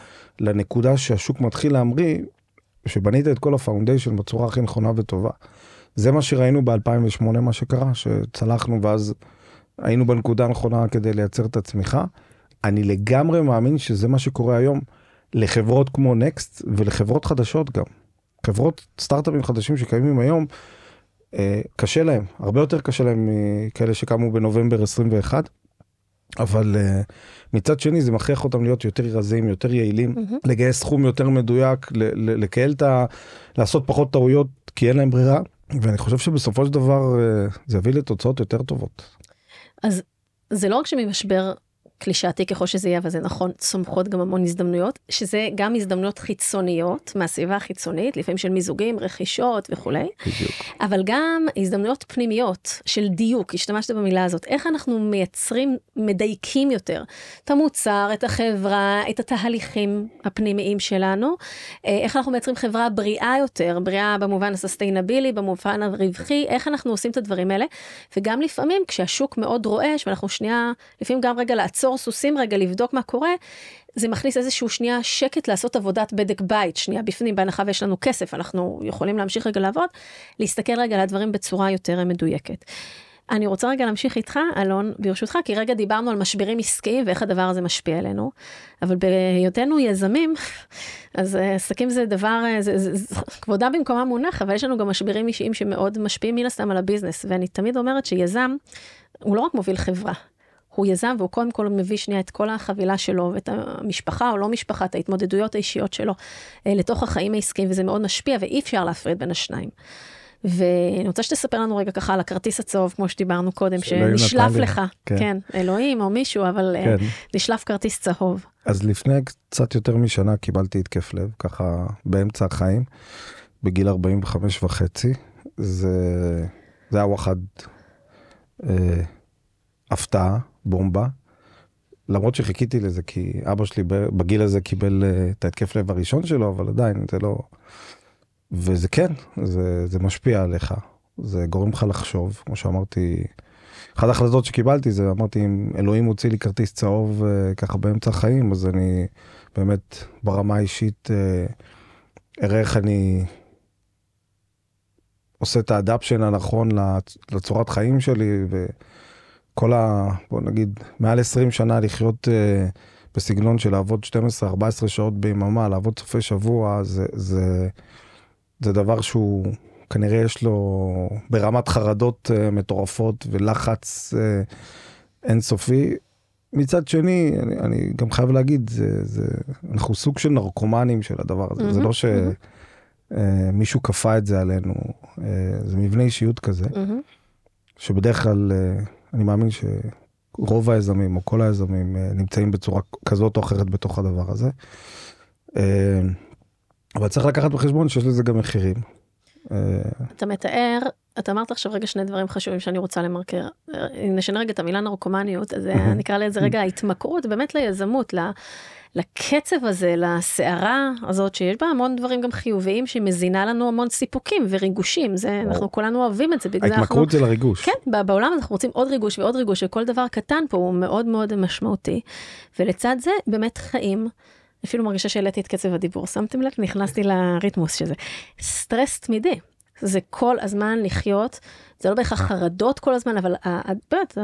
לנקודה שהשוק מתחיל להמריא, שבנית את כל הפאונדיישן בצורה הכי נכונה וטובה. זה מה שראינו ב-2008 מה שקרה, שצלחנו ואז היינו בנקודה הנכונה כדי לייצר את הצמיחה. אני לגמרי מאמין שזה מה שקורה היום לחברות כמו נקסט ולחברות חדשות גם. חברות סטארט-אפים חדשים שקיימים היום, אה, קשה להם, הרבה יותר קשה להם מכאלה שקמו בנובמבר 21. אבל uh, מצד שני זה מכריח אותם להיות יותר רזים, יותר יעילים, mm-hmm. לגייס סכום יותר מדויק, לקהל את ה... לעשות פחות טעויות כי אין להם ברירה, ואני חושב שבסופו של דבר uh, זה יביא לתוצאות יותר טובות. אז זה לא רק שממשבר קלישאתי ככל שזה יהיה, אבל זה נכון, צומחות גם המון הזדמנויות, שזה גם הזדמנויות חיצוניות מהסביבה החיצונית, לפעמים של מיזוגים, רכישות וכולי, בדיוק. אבל גם הזדמנויות פנימיות של דיוק, השתמשת במילה הזאת, איך אנחנו מייצרים, מדייקים יותר את המוצר, את החברה, את התהליכים הפנימיים שלנו, אה, איך אנחנו מייצרים חברה בריאה יותר, בריאה במובן הסוסטיינבילי, במובן הרווחי, איך אנחנו עושים את הדברים האלה, וגם לפעמים כשהשוק מאוד רועש, ואנחנו שנייה, לפעמים גם רגע לעצור. לעצור סוסים רגע, לבדוק מה קורה, זה מכניס איזשהו שנייה שקט לעשות עבודת בדק בית, שנייה בפנים, בהנחה ויש לנו כסף, אנחנו יכולים להמשיך רגע לעבוד, להסתכל רגע על הדברים בצורה יותר מדויקת. אני רוצה רגע להמשיך איתך, אלון, ברשותך, כי רגע דיברנו על משברים עסקיים ואיך הדבר הזה משפיע עלינו, אבל בהיותנו יזמים, אז אה, עסקים זה דבר, אה, זה, זה, זה, כבודם במקומה מונח, אבל יש לנו גם משברים אישיים שמאוד משפיעים מן הסתם על הביזנס, ואני תמיד אומרת שיזם, הוא לא רק מוביל חברה, הוא יזם והוא קודם כל מביא שנייה את כל החבילה שלו ואת המשפחה או לא משפחה, את ההתמודדויות האישיות שלו אה, לתוך החיים העסקיים וזה מאוד משפיע ואי אפשר להפריד בין השניים. ואני רוצה שתספר לנו רגע ככה על הכרטיס הצהוב, כמו שדיברנו קודם, שנשלף לך, כן. כן, אלוהים או מישהו, אבל אה, כן. נשלף כרטיס צהוב. אז לפני קצת יותר משנה קיבלתי התקף לב, ככה באמצע החיים, בגיל 45 וחצי. זה, זה היה וואחד אה, הפתעה, בומבה. למרות שחיכיתי לזה כי אבא שלי בגיל הזה קיבל uh, את ההתקף לב הראשון שלו אבל עדיין זה לא וזה כן זה זה משפיע עליך זה גורם לך לחשוב כמו שאמרתי. אחת ההחלטות שקיבלתי זה אמרתי אם אלוהים הוציא לי כרטיס צהוב uh, ככה באמצע החיים אז אני באמת ברמה האישית uh, אראה איך אני עושה את האדפשן הנכון לצורת חיים שלי. כל ה... בוא נגיד, מעל 20 שנה לחיות uh, בסגנון של לעבוד 12-14 שעות ביממה, לעבוד סופי שבוע, זה, זה, זה דבר שהוא כנראה יש לו ברמת חרדות uh, מטורפות ולחץ uh, אינסופי. מצד שני, אני, אני גם חייב להגיד, זה, זה, אנחנו סוג של נרקומנים של הדבר הזה, mm-hmm, זה לא שמישהו mm-hmm. uh, כפה את זה עלינו, uh, זה מבנה אישיות כזה, mm-hmm. שבדרך כלל... אני מאמין שרוב היזמים או כל היזמים אה, נמצאים בצורה כזאת או אחרת בתוך הדבר הזה. אה, אבל צריך לקחת בחשבון שיש לזה גם מחירים. אה, אתה מתאר אתה אמרת עכשיו רגע שני דברים חשובים שאני רוצה למרקר. אם נשנה רגע את המילה נרקומניות, אז נקרא לזה רגע ההתמכרות באמת ליזמות, לקצב הזה, לסערה הזאת, שיש בה המון דברים גם חיוביים, שמזינה לנו המון סיפוקים וריגושים. זה, אנחנו כולנו אוהבים את זה, בגלל זה אנחנו... ההתמכרות זה לריגוש. כן, בעולם אנחנו רוצים עוד ריגוש ועוד ריגוש, וכל דבר קטן פה הוא מאוד מאוד משמעותי. ולצד זה, באמת חיים. אפילו מרגישה שהעליתי את קצב הדיבור, שמתם לב? נכנסתי לריתמוס שזה. סטרס תמידי. זה כל הזמן לחיות, זה לא בהכרח חרדות כל הזמן, אבל באמת,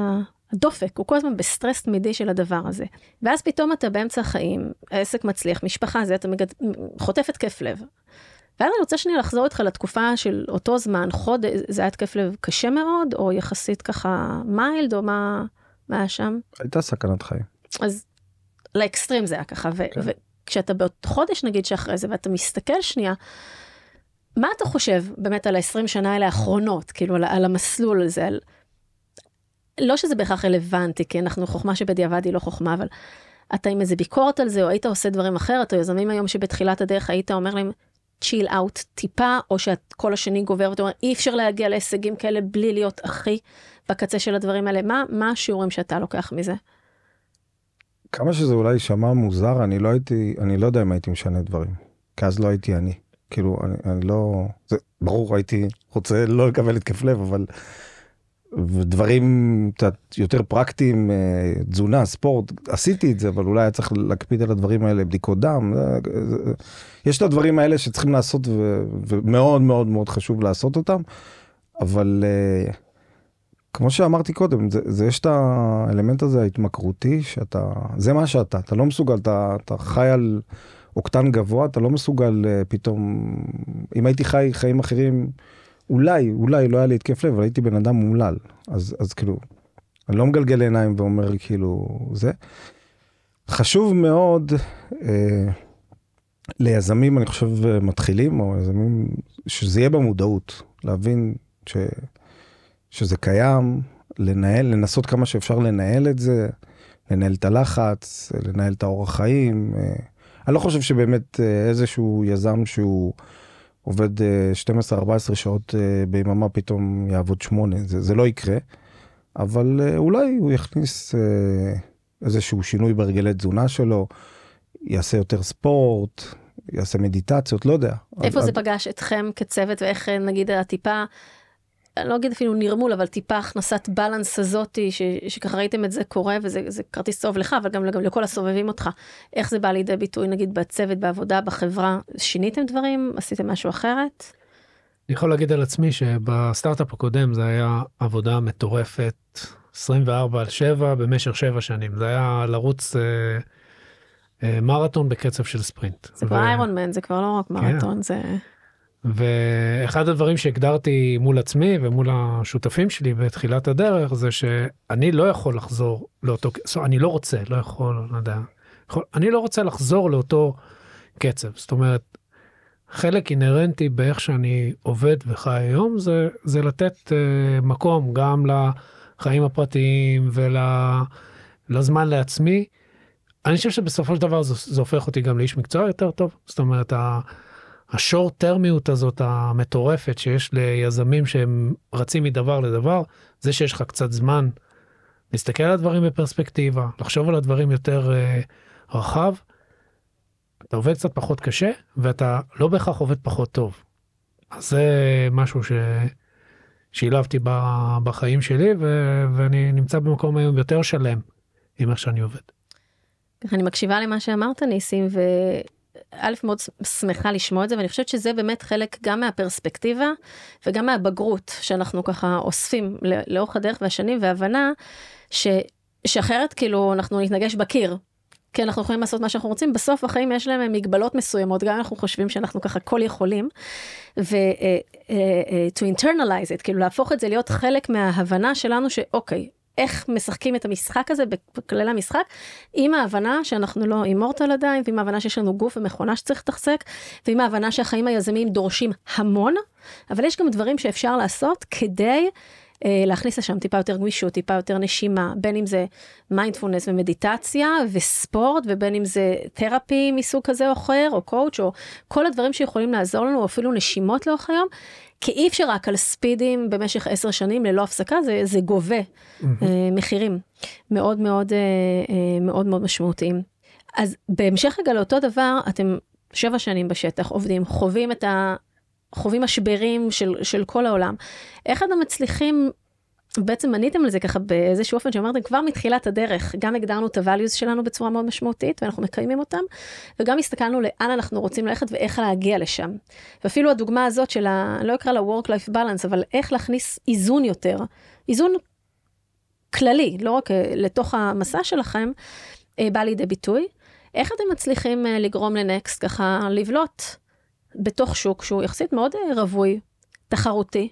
הדופק הוא כל הזמן בסטרס תמידי של הדבר הזה. ואז פתאום אתה באמצע החיים, העסק מצליח, משפחה, זה אתה מגד... חוטף התקף לב. ואז אני רוצה שנייה לחזור איתך לתקופה של אותו זמן, חודש, זה היה התקף לב קשה מאוד, או יחסית ככה mild, או מה, מה היה שם? הייתה סכנת חיים. אז לאקסטרים זה היה ככה, ו- כן. וכשאתה בעוד חודש נגיד שאחרי זה, ואתה מסתכל שנייה, מה אתה חושב באמת על ה-20 שנה האלה האחרונות, כאילו על, על המסלול הזה, על... לא שזה בהכרח רלוונטי, כי אנחנו חוכמה שבדיעבד היא לא חוכמה, אבל אתה עם איזה ביקורת על זה, או היית עושה דברים אחרת, או יזמים היום שבתחילת הדרך היית אומר להם, צ'יל אאוט טיפה, או שאת כל השני גובר ואתה אומר, אי אפשר להגיע להישגים כאלה בלי להיות הכי בקצה של הדברים האלה. מה, מה השיעורים שאתה לוקח מזה? כמה שזה אולי יישמע מוזר, אני לא הייתי, אני לא יודע אם הייתי משנה דברים. כי אז לא הייתי אני. כאילו, אני, אני לא... זה ברור, הייתי רוצה לא לקבל התקף לב, אבל... ודברים קצת יותר פרקטיים, אה, תזונה, ספורט, עשיתי את זה, אבל אולי היה צריך להקפיד על הדברים האלה, בדיקות דם. יש את הדברים האלה שצריכים לעשות, ומאוד מאוד מאוד חשוב לעשות אותם, אבל אה, כמו שאמרתי קודם, זה, זה יש את האלמנט הזה ההתמכרותי, שאתה, זה מה שאתה, אתה לא מסוגל, אתה, אתה חי על אוקטן גבוה, אתה לא מסוגל uh, פתאום, אם הייתי חי חיים אחרים, אולי, אולי לא היה לי התקף לב, אבל הייתי בן אדם מומלל, אז, אז כאילו, אני לא מגלגל עיניים ואומר כאילו, זה. חשוב מאוד אה, ליזמים, אני חושב, מתחילים, או יזמים, שזה יהיה במודעות, להבין ש... שזה קיים, לנהל, לנסות כמה שאפשר לנהל את זה, לנהל את הלחץ, לנהל את האורח חיים. אה, אני לא חושב שבאמת אה, איזשהו יזם שהוא עובד 12-14 אה, שעות ביממה פתאום יעבוד 8, זה, זה לא יקרה, אבל אולי הוא יכניס איזשהו שינוי בהרגלי תזונה שלו, יעשה יותר ספורט, יעשה מדיטציות, לא יודע. איפה עד, זה פגש אתכם כצוות ואיך נגיד הטיפה אני לא אגיד אפילו נרמול, אבל טיפה הכנסת בלנס הזאתי, ש, שככה ראיתם את זה קורה, וזה כרטיס טוב לך, אבל גם, גם לכל הסובבים אותך. איך זה בא לידי ביטוי, נגיד, בצוות, בעבודה, בחברה? שיניתם דברים? עשיתם משהו אחרת? אני יכול להגיד על עצמי שבסטארט-אפ הקודם זה היה עבודה מטורפת, 24 על 7 במשך 7 שנים. זה היה לרוץ אה, אה, מרתון בקצב של ספרינט. זה כבר איירון מן, זה כבר לא רק כן. מרתון, כן. זה... ואחד הדברים שהגדרתי מול עצמי ומול השותפים שלי בתחילת הדרך זה שאני לא יכול לחזור לאותו, זאת אני לא רוצה, לא יכול, לא יודע, יכול, אני לא רוצה לחזור לאותו קצב. זאת אומרת, חלק אינהרנטי באיך שאני עובד וחי היום זה, זה לתת uh, מקום גם לחיים הפרטיים ולזמן לעצמי. אני חושב שבסופו של דבר זה, זה הופך אותי גם לאיש מקצוע יותר טוב. זאת אומרת, השורט טרמיות הזאת המטורפת שיש ליזמים שהם רצים מדבר לדבר, זה שיש לך קצת זמן להסתכל על הדברים בפרספקטיבה, לחשוב על הדברים יותר uh, רחב, אתה עובד קצת פחות קשה ואתה לא בהכרח עובד פחות טוב. אז זה משהו ש... שילבתי בחיים שלי ו... ואני נמצא במקום היום יותר שלם עם איך שאני עובד. אני מקשיבה למה שאמרת ניסים ו... א', מאוד שמחה לשמוע את זה, ואני חושבת שזה באמת חלק גם מהפרספקטיבה וגם מהבגרות שאנחנו ככה אוספים לאורך הדרך והשנים, והבנה ש, שאחרת כאילו אנחנו נתנגש בקיר. כי אנחנו יכולים לעשות מה שאנחנו רוצים, בסוף החיים יש להם מגבלות מסוימות, גם אם אנחנו חושבים שאנחנו ככה כל יכולים. ו- uh, uh, to internalize it, כאילו להפוך את זה להיות חלק מההבנה שלנו שאוקיי, איך משחקים את המשחק הזה בכללי המשחק, עם ההבנה שאנחנו לא immortal עדיין, ועם ההבנה שיש לנו גוף ומכונה שצריך לתחזק, ועם ההבנה שהחיים היזמיים דורשים המון, אבל יש גם דברים שאפשר לעשות כדי אה, להכניס לשם טיפה יותר גמישות, טיפה יותר נשימה, בין אם זה מיינדפולנס ומדיטציה וספורט, ובין אם זה therapy מסוג כזה או אחר, או coach, או כל הדברים שיכולים לעזור לנו, או אפילו נשימות לאורך היום, כי אי אפשר רק על ספידים במשך עשר שנים ללא הפסקה, זה, זה גובה mm-hmm. מחירים מאוד מאוד מאוד מאוד משמעותיים. אז בהמשך רגע לאותו דבר, אתם שבע שנים בשטח עובדים, חווים את ה... חווים משברים של, של כל העולם. איך אתם מצליחים בעצם מניתם לזה ככה באיזשהו אופן שאמרתם כבר מתחילת הדרך, גם הגדרנו את ה-values שלנו בצורה מאוד משמעותית ואנחנו מקיימים אותם, וגם הסתכלנו לאן אנחנו רוצים ללכת ואיך להגיע לשם. ואפילו הדוגמה הזאת של ה... לא אקרא לה work-life balance, אבל איך להכניס איזון יותר, איזון כללי, לא רק אה, לתוך המסע שלכם, אה, בא לידי ביטוי. איך אתם מצליחים אה, לגרום לנקסט ככה לבלוט בתוך שוק שהוא יחסית מאוד רווי, תחרותי,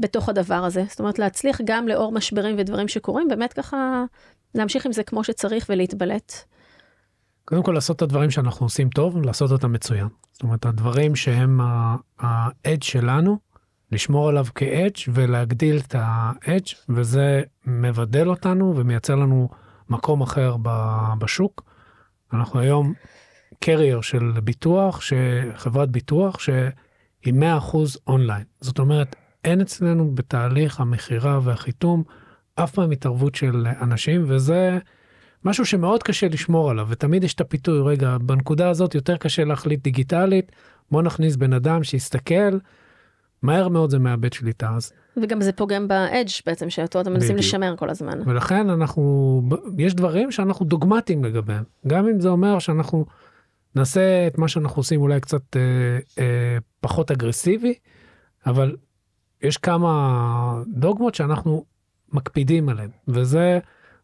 בתוך הדבר הזה. זאת אומרת, להצליח גם לאור משברים ודברים שקורים, באמת ככה להמשיך עם זה כמו שצריך ולהתבלט. קודם כל לעשות את הדברים שאנחנו עושים טוב, לעשות אותם מצוין. זאת אומרת, הדברים שהם ה-edge שלנו, לשמור עליו כ-edge ולהגדיל את ה-edge, וזה מבדל אותנו ומייצר לנו מקום אחר בשוק. אנחנו היום קרייר של ביטוח, חברת ביטוח שהיא 100% אונליין. זאת אומרת, אין אצלנו בתהליך המכירה והחיתום אף פעם התערבות של אנשים, וזה משהו שמאוד קשה לשמור עליו, ותמיד יש את הפיתוי, רגע, בנקודה הזאת יותר קשה להחליט דיגיטלית, בוא נכניס בן אדם שיסתכל, מהר מאוד זה מאבד שליטה אז. וגם זה פוגם באדג' בעצם, שאותו אתם מנסים לשמר כל הזמן. ולכן אנחנו, יש דברים שאנחנו דוגמטיים לגביהם, גם אם זה אומר שאנחנו נעשה את מה שאנחנו עושים אולי קצת אה, אה, פחות אגרסיבי, אבל יש כמה דוגמות שאנחנו מקפידים עליהן, וזה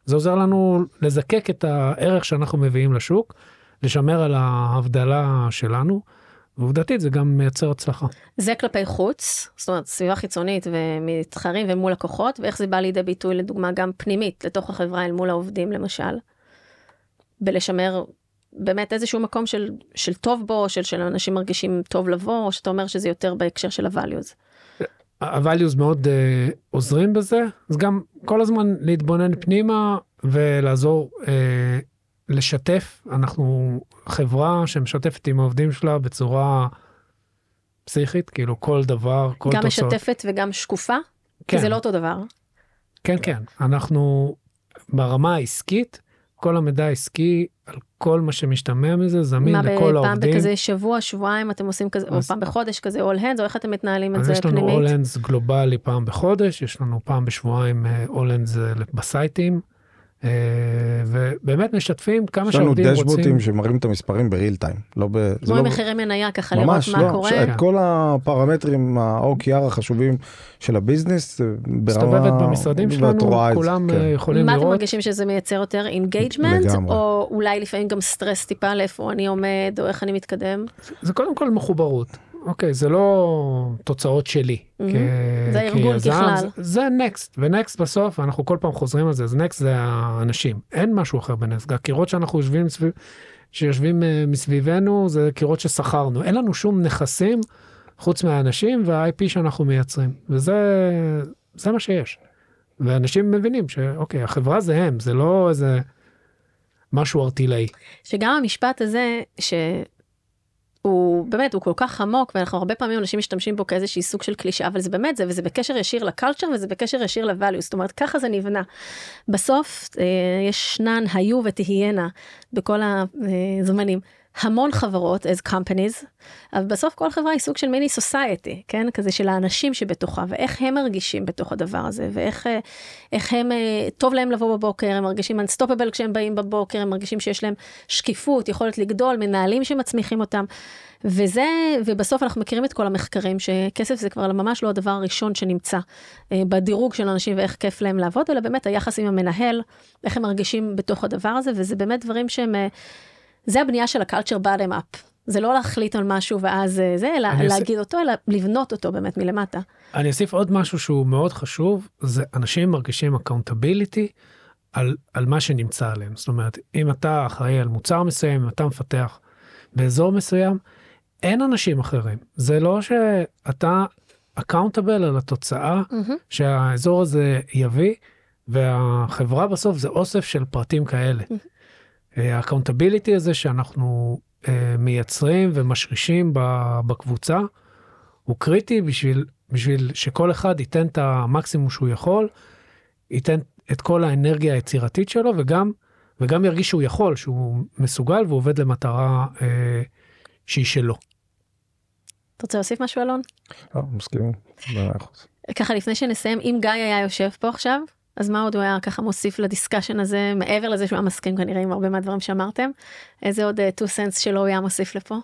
זה עוזר לנו לזקק את הערך שאנחנו מביאים לשוק, לשמר על ההבדלה שלנו. ועובדתית זה גם מייצר הצלחה. זה כלפי חוץ, זאת אומרת סביבה חיצונית ומתחרים ומול לקוחות, ואיך זה בא לידי ביטוי לדוגמה גם פנימית לתוך החברה אל מול העובדים למשל. בלשמר באמת איזשהו מקום של, של טוב בו, של, של אנשים מרגישים טוב לבוא, או שאתה אומר שזה יותר בהקשר של ה-values. ה-values מאוד uh, עוזרים בזה, אז גם כל הזמן להתבונן פנימה ולעזור uh, לשתף. אנחנו חברה שמשתפת עם העובדים שלה בצורה פסיכית, כאילו כל דבר, כל גם תוצאות. גם משתפת וגם שקופה? כן. כי זה לא אותו דבר. כן, כן. אנחנו ברמה העסקית, כל המידע העסקי על כל מה שמשתמע מזה זמין לכל העובדים. מה, פעם בכזה שבוע, שבועיים אתם עושים כזה, או פעם בחודש כזה all hands, או איך אתם מתנהלים את זה פנימית? אז יש לנו all hands גלובלי פעם בחודש, יש לנו פעם בשבועיים אה, all hands אה, בסייטים. אה, ובאמת משתפים כמה שהעובדים רוצים. יש לנו דשבורדים שמראים את המספרים ב real time. לא ב... כמו לא... מחירי מניה ככה לראות מה לא, קורה. ממש, לא, כל הפרמטרים ה-OKR החשובים של ה business ברמה... מסתובבת במשרדים שלנו, כולם כן. יכולים מה לראות. מה אתם מרגישים שזה מייצר יותר engagement, או אולי לפעמים גם סטרס טיפה לאיפה אני עומד, או איך אני מתקדם? זה קודם כל מחוברות. אוקיי, זה לא תוצאות שלי. Mm-hmm. כ... זה הארגון ככלל. זה, זה נקסט, ונקסט בסוף, אנחנו כל פעם חוזרים על זה, אז נקסט זה האנשים, אין משהו אחר בנקסט. הקירות שאנחנו יושבים סביב, שיושבים uh, מסביבנו, זה קירות ששכרנו. אין לנו שום נכסים חוץ מהאנשים וה-IP שאנחנו מייצרים, וזה זה מה שיש. ואנשים מבינים שאוקיי, החברה זה הם, זה לא איזה משהו ארטילאי. שגם המשפט הזה, ש... הוא באמת, הוא כל כך עמוק, ואנחנו הרבה פעמים אנשים משתמשים בו כאיזשהי סוג של קלישה, אבל זה באמת זה, וזה בקשר ישיר לקלצ'ר וזה בקשר ישיר לvalue, זאת אומרת, ככה זה נבנה. בסוף, אה, ישנן, היו ותהיינה בכל הזמנים. המון חברות as companies, אבל בסוף כל חברה היא סוג של מיני סוסייטי, כן? כזה של האנשים שבתוכה, ואיך הם מרגישים בתוך הדבר הזה, ואיך איך הם, אה, טוב להם לבוא בבוקר, הם מרגישים unstoppable כשהם באים בבוקר, הם מרגישים שיש להם שקיפות, יכולת לגדול, מנהלים שמצמיחים אותם. וזה, ובסוף אנחנו מכירים את כל המחקרים, שכסף זה כבר ממש לא הדבר הראשון שנמצא אה, בדירוג של אנשים ואיך כיף להם לעבוד, אלא באמת היחס עם המנהל, איך הם מרגישים בתוך הדבר הזה, וזה באמת דברים שהם... זה הבנייה של ה-culture bottom up. זה לא להחליט על משהו ואז אה, זה, אלא להגיד אותו, אלא לבנות אותו באמת מלמטה. אני אוסיף עוד משהו שהוא מאוד חשוב, זה אנשים מרגישים accountability על, על מה שנמצא עליהם. זאת אומרת, אם אתה אחראי על מוצר מסוים, אם אתה מפתח באזור מסוים, אין אנשים אחרים. זה לא שאתה accountable על התוצאה mm-hmm. שהאזור הזה יביא, והחברה בסוף זה אוסף של פרטים כאלה. Mm-hmm. ה accountability הזה שאנחנו uh, מייצרים ומשרישים בקבוצה, הוא קריטי בשביל בשביל שכל אחד ייתן את המקסימום שהוא יכול, ייתן את כל האנרגיה היצירתית שלו וגם, וגם ירגיש שהוא יכול, שהוא מסוגל ועובד למטרה אה, שהיא שלו. אתה רוצה להוסיף משהו אלון? לא, מסכים. ככה לפני שנסיים, אם גיא היה יושב פה עכשיו, אז מה עוד הוא היה ככה מוסיף לדיסקשן הזה, מעבר לזה שהוא היה מסכים כנראה עם הרבה מהדברים שאמרתם? איזה עוד uh, two cents שלו הוא היה מוסיף לפה?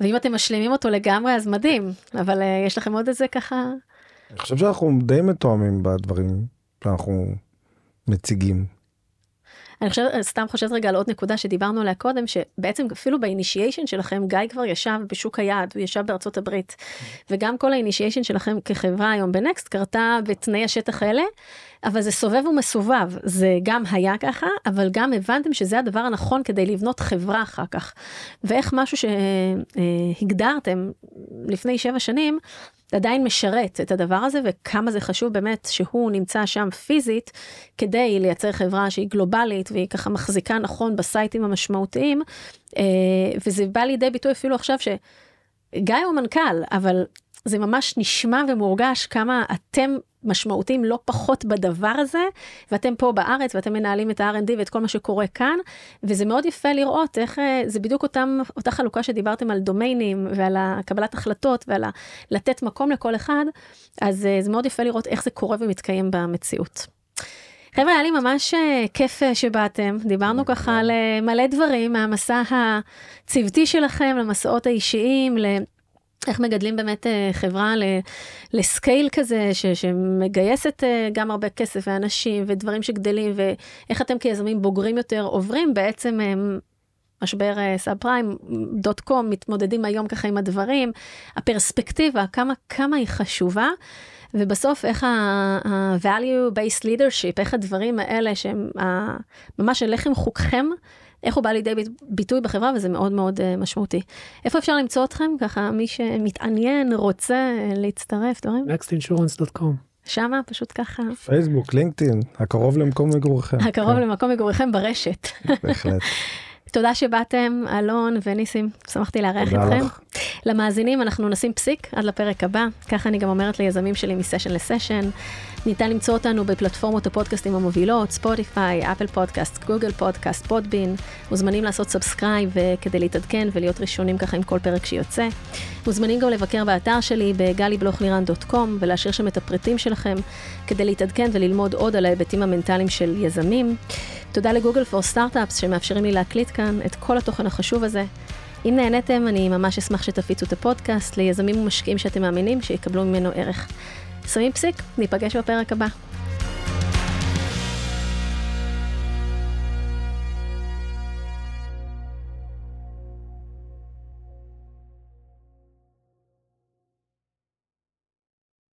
ואם אתם משלימים אותו לגמרי אז מדהים, אבל uh, יש לכם עוד איזה ככה... אני חושב שאנחנו די מתואמים בדברים שאנחנו מציגים. אני חושבת, סתם חושבת רגע על עוד נקודה שדיברנו עליה קודם, שבעצם אפילו באינישיישן שלכם, גיא כבר ישב בשוק היעד, הוא ישב בארצות הברית, וגם כל האינישיישן שלכם כחברה היום בנקסט קרתה בתנאי השטח האלה, אבל זה סובב ומסובב, זה גם היה ככה, אבל גם הבנתם שזה הדבר הנכון כדי לבנות חברה אחר כך. ואיך משהו שהגדרתם לפני שבע שנים, עדיין משרת את הדבר הזה וכמה זה חשוב באמת שהוא נמצא שם פיזית כדי לייצר חברה שהיא גלובלית והיא ככה מחזיקה נכון בסייטים המשמעותיים אה, וזה בא לידי ביטוי אפילו עכשיו שגיא הוא מנכ"ל אבל זה ממש נשמע ומורגש כמה אתם משמעותיים לא פחות בדבר הזה, ואתם פה בארץ ואתם מנהלים את ה-R&D ואת כל מה שקורה כאן, וזה מאוד יפה לראות איך, אה, זה בדיוק אותם, אותה חלוקה שדיברתם על דומיינים ועל קבלת החלטות ועל לתת מקום לכל אחד, אז אה, זה מאוד יפה לראות איך זה קורה ומתקיים במציאות. חבר'ה, היה לי ממש אה, כיף שבאתם, דיברנו ככה על מלא דברים מהמסע הצוותי שלכם, למסעות האישיים, איך מגדלים באמת אה, חברה לסקייל כזה ש, שמגייסת אה, גם הרבה כסף ואנשים ודברים שגדלים ואיך אתם כיזמים בוגרים יותר עוברים בעצם אה, משבר סאב פריים דוט קום מתמודדים היום ככה עם הדברים הפרספקטיבה כמה כמה היא חשובה ובסוף איך ה-value based leadership איך הדברים האלה שהם ממש הלחם חוקכם איך הוא בא לידי ביטוי בחברה, וזה מאוד מאוד uh, משמעותי. איפה אפשר למצוא אתכם? ככה, מי שמתעניין, רוצה להצטרף, דברים? nextinsurance.com. שמה, פשוט ככה. פייסבוק, לינקדאין, הקרוב למקום מגוריכם. הקרוב כן. למקום מגוריכם ברשת. בהחלט. תודה שבאתם, אלון וניסים, שמחתי לארח אתכם. לך. למאזינים, אנחנו נשים פסיק עד לפרק הבא, ככה אני גם אומרת ליזמים שלי מסשן לסשן. ניתן למצוא אותנו בפלטפורמות הפודקאסטים המובילות, ספוטיפיי, אפל פודקאסט, גוגל פודקאסט, פודבין. מוזמנים לעשות subscribe כדי להתעדכן ולהיות ראשונים ככה עם כל פרק שיוצא. מוזמנים גם לבקר באתר שלי ב galiblochliran.com ולהשאיר שם את הפרטים שלכם כדי להתעדכן וללמוד עוד על ההיבטים המנטליים של יזמים. תודה ל Google for Startups שמאפשרים לי להקליט כאן את כל התוכן החשוב הזה. אם נהניתם, אני ממש אשמח שתפיצו את הפודקאסט ליזמים ומשקיעים שאתם מאמינים שיקבלו ממנו ערך. שמים פסיק, ניפגש בפרק הבא.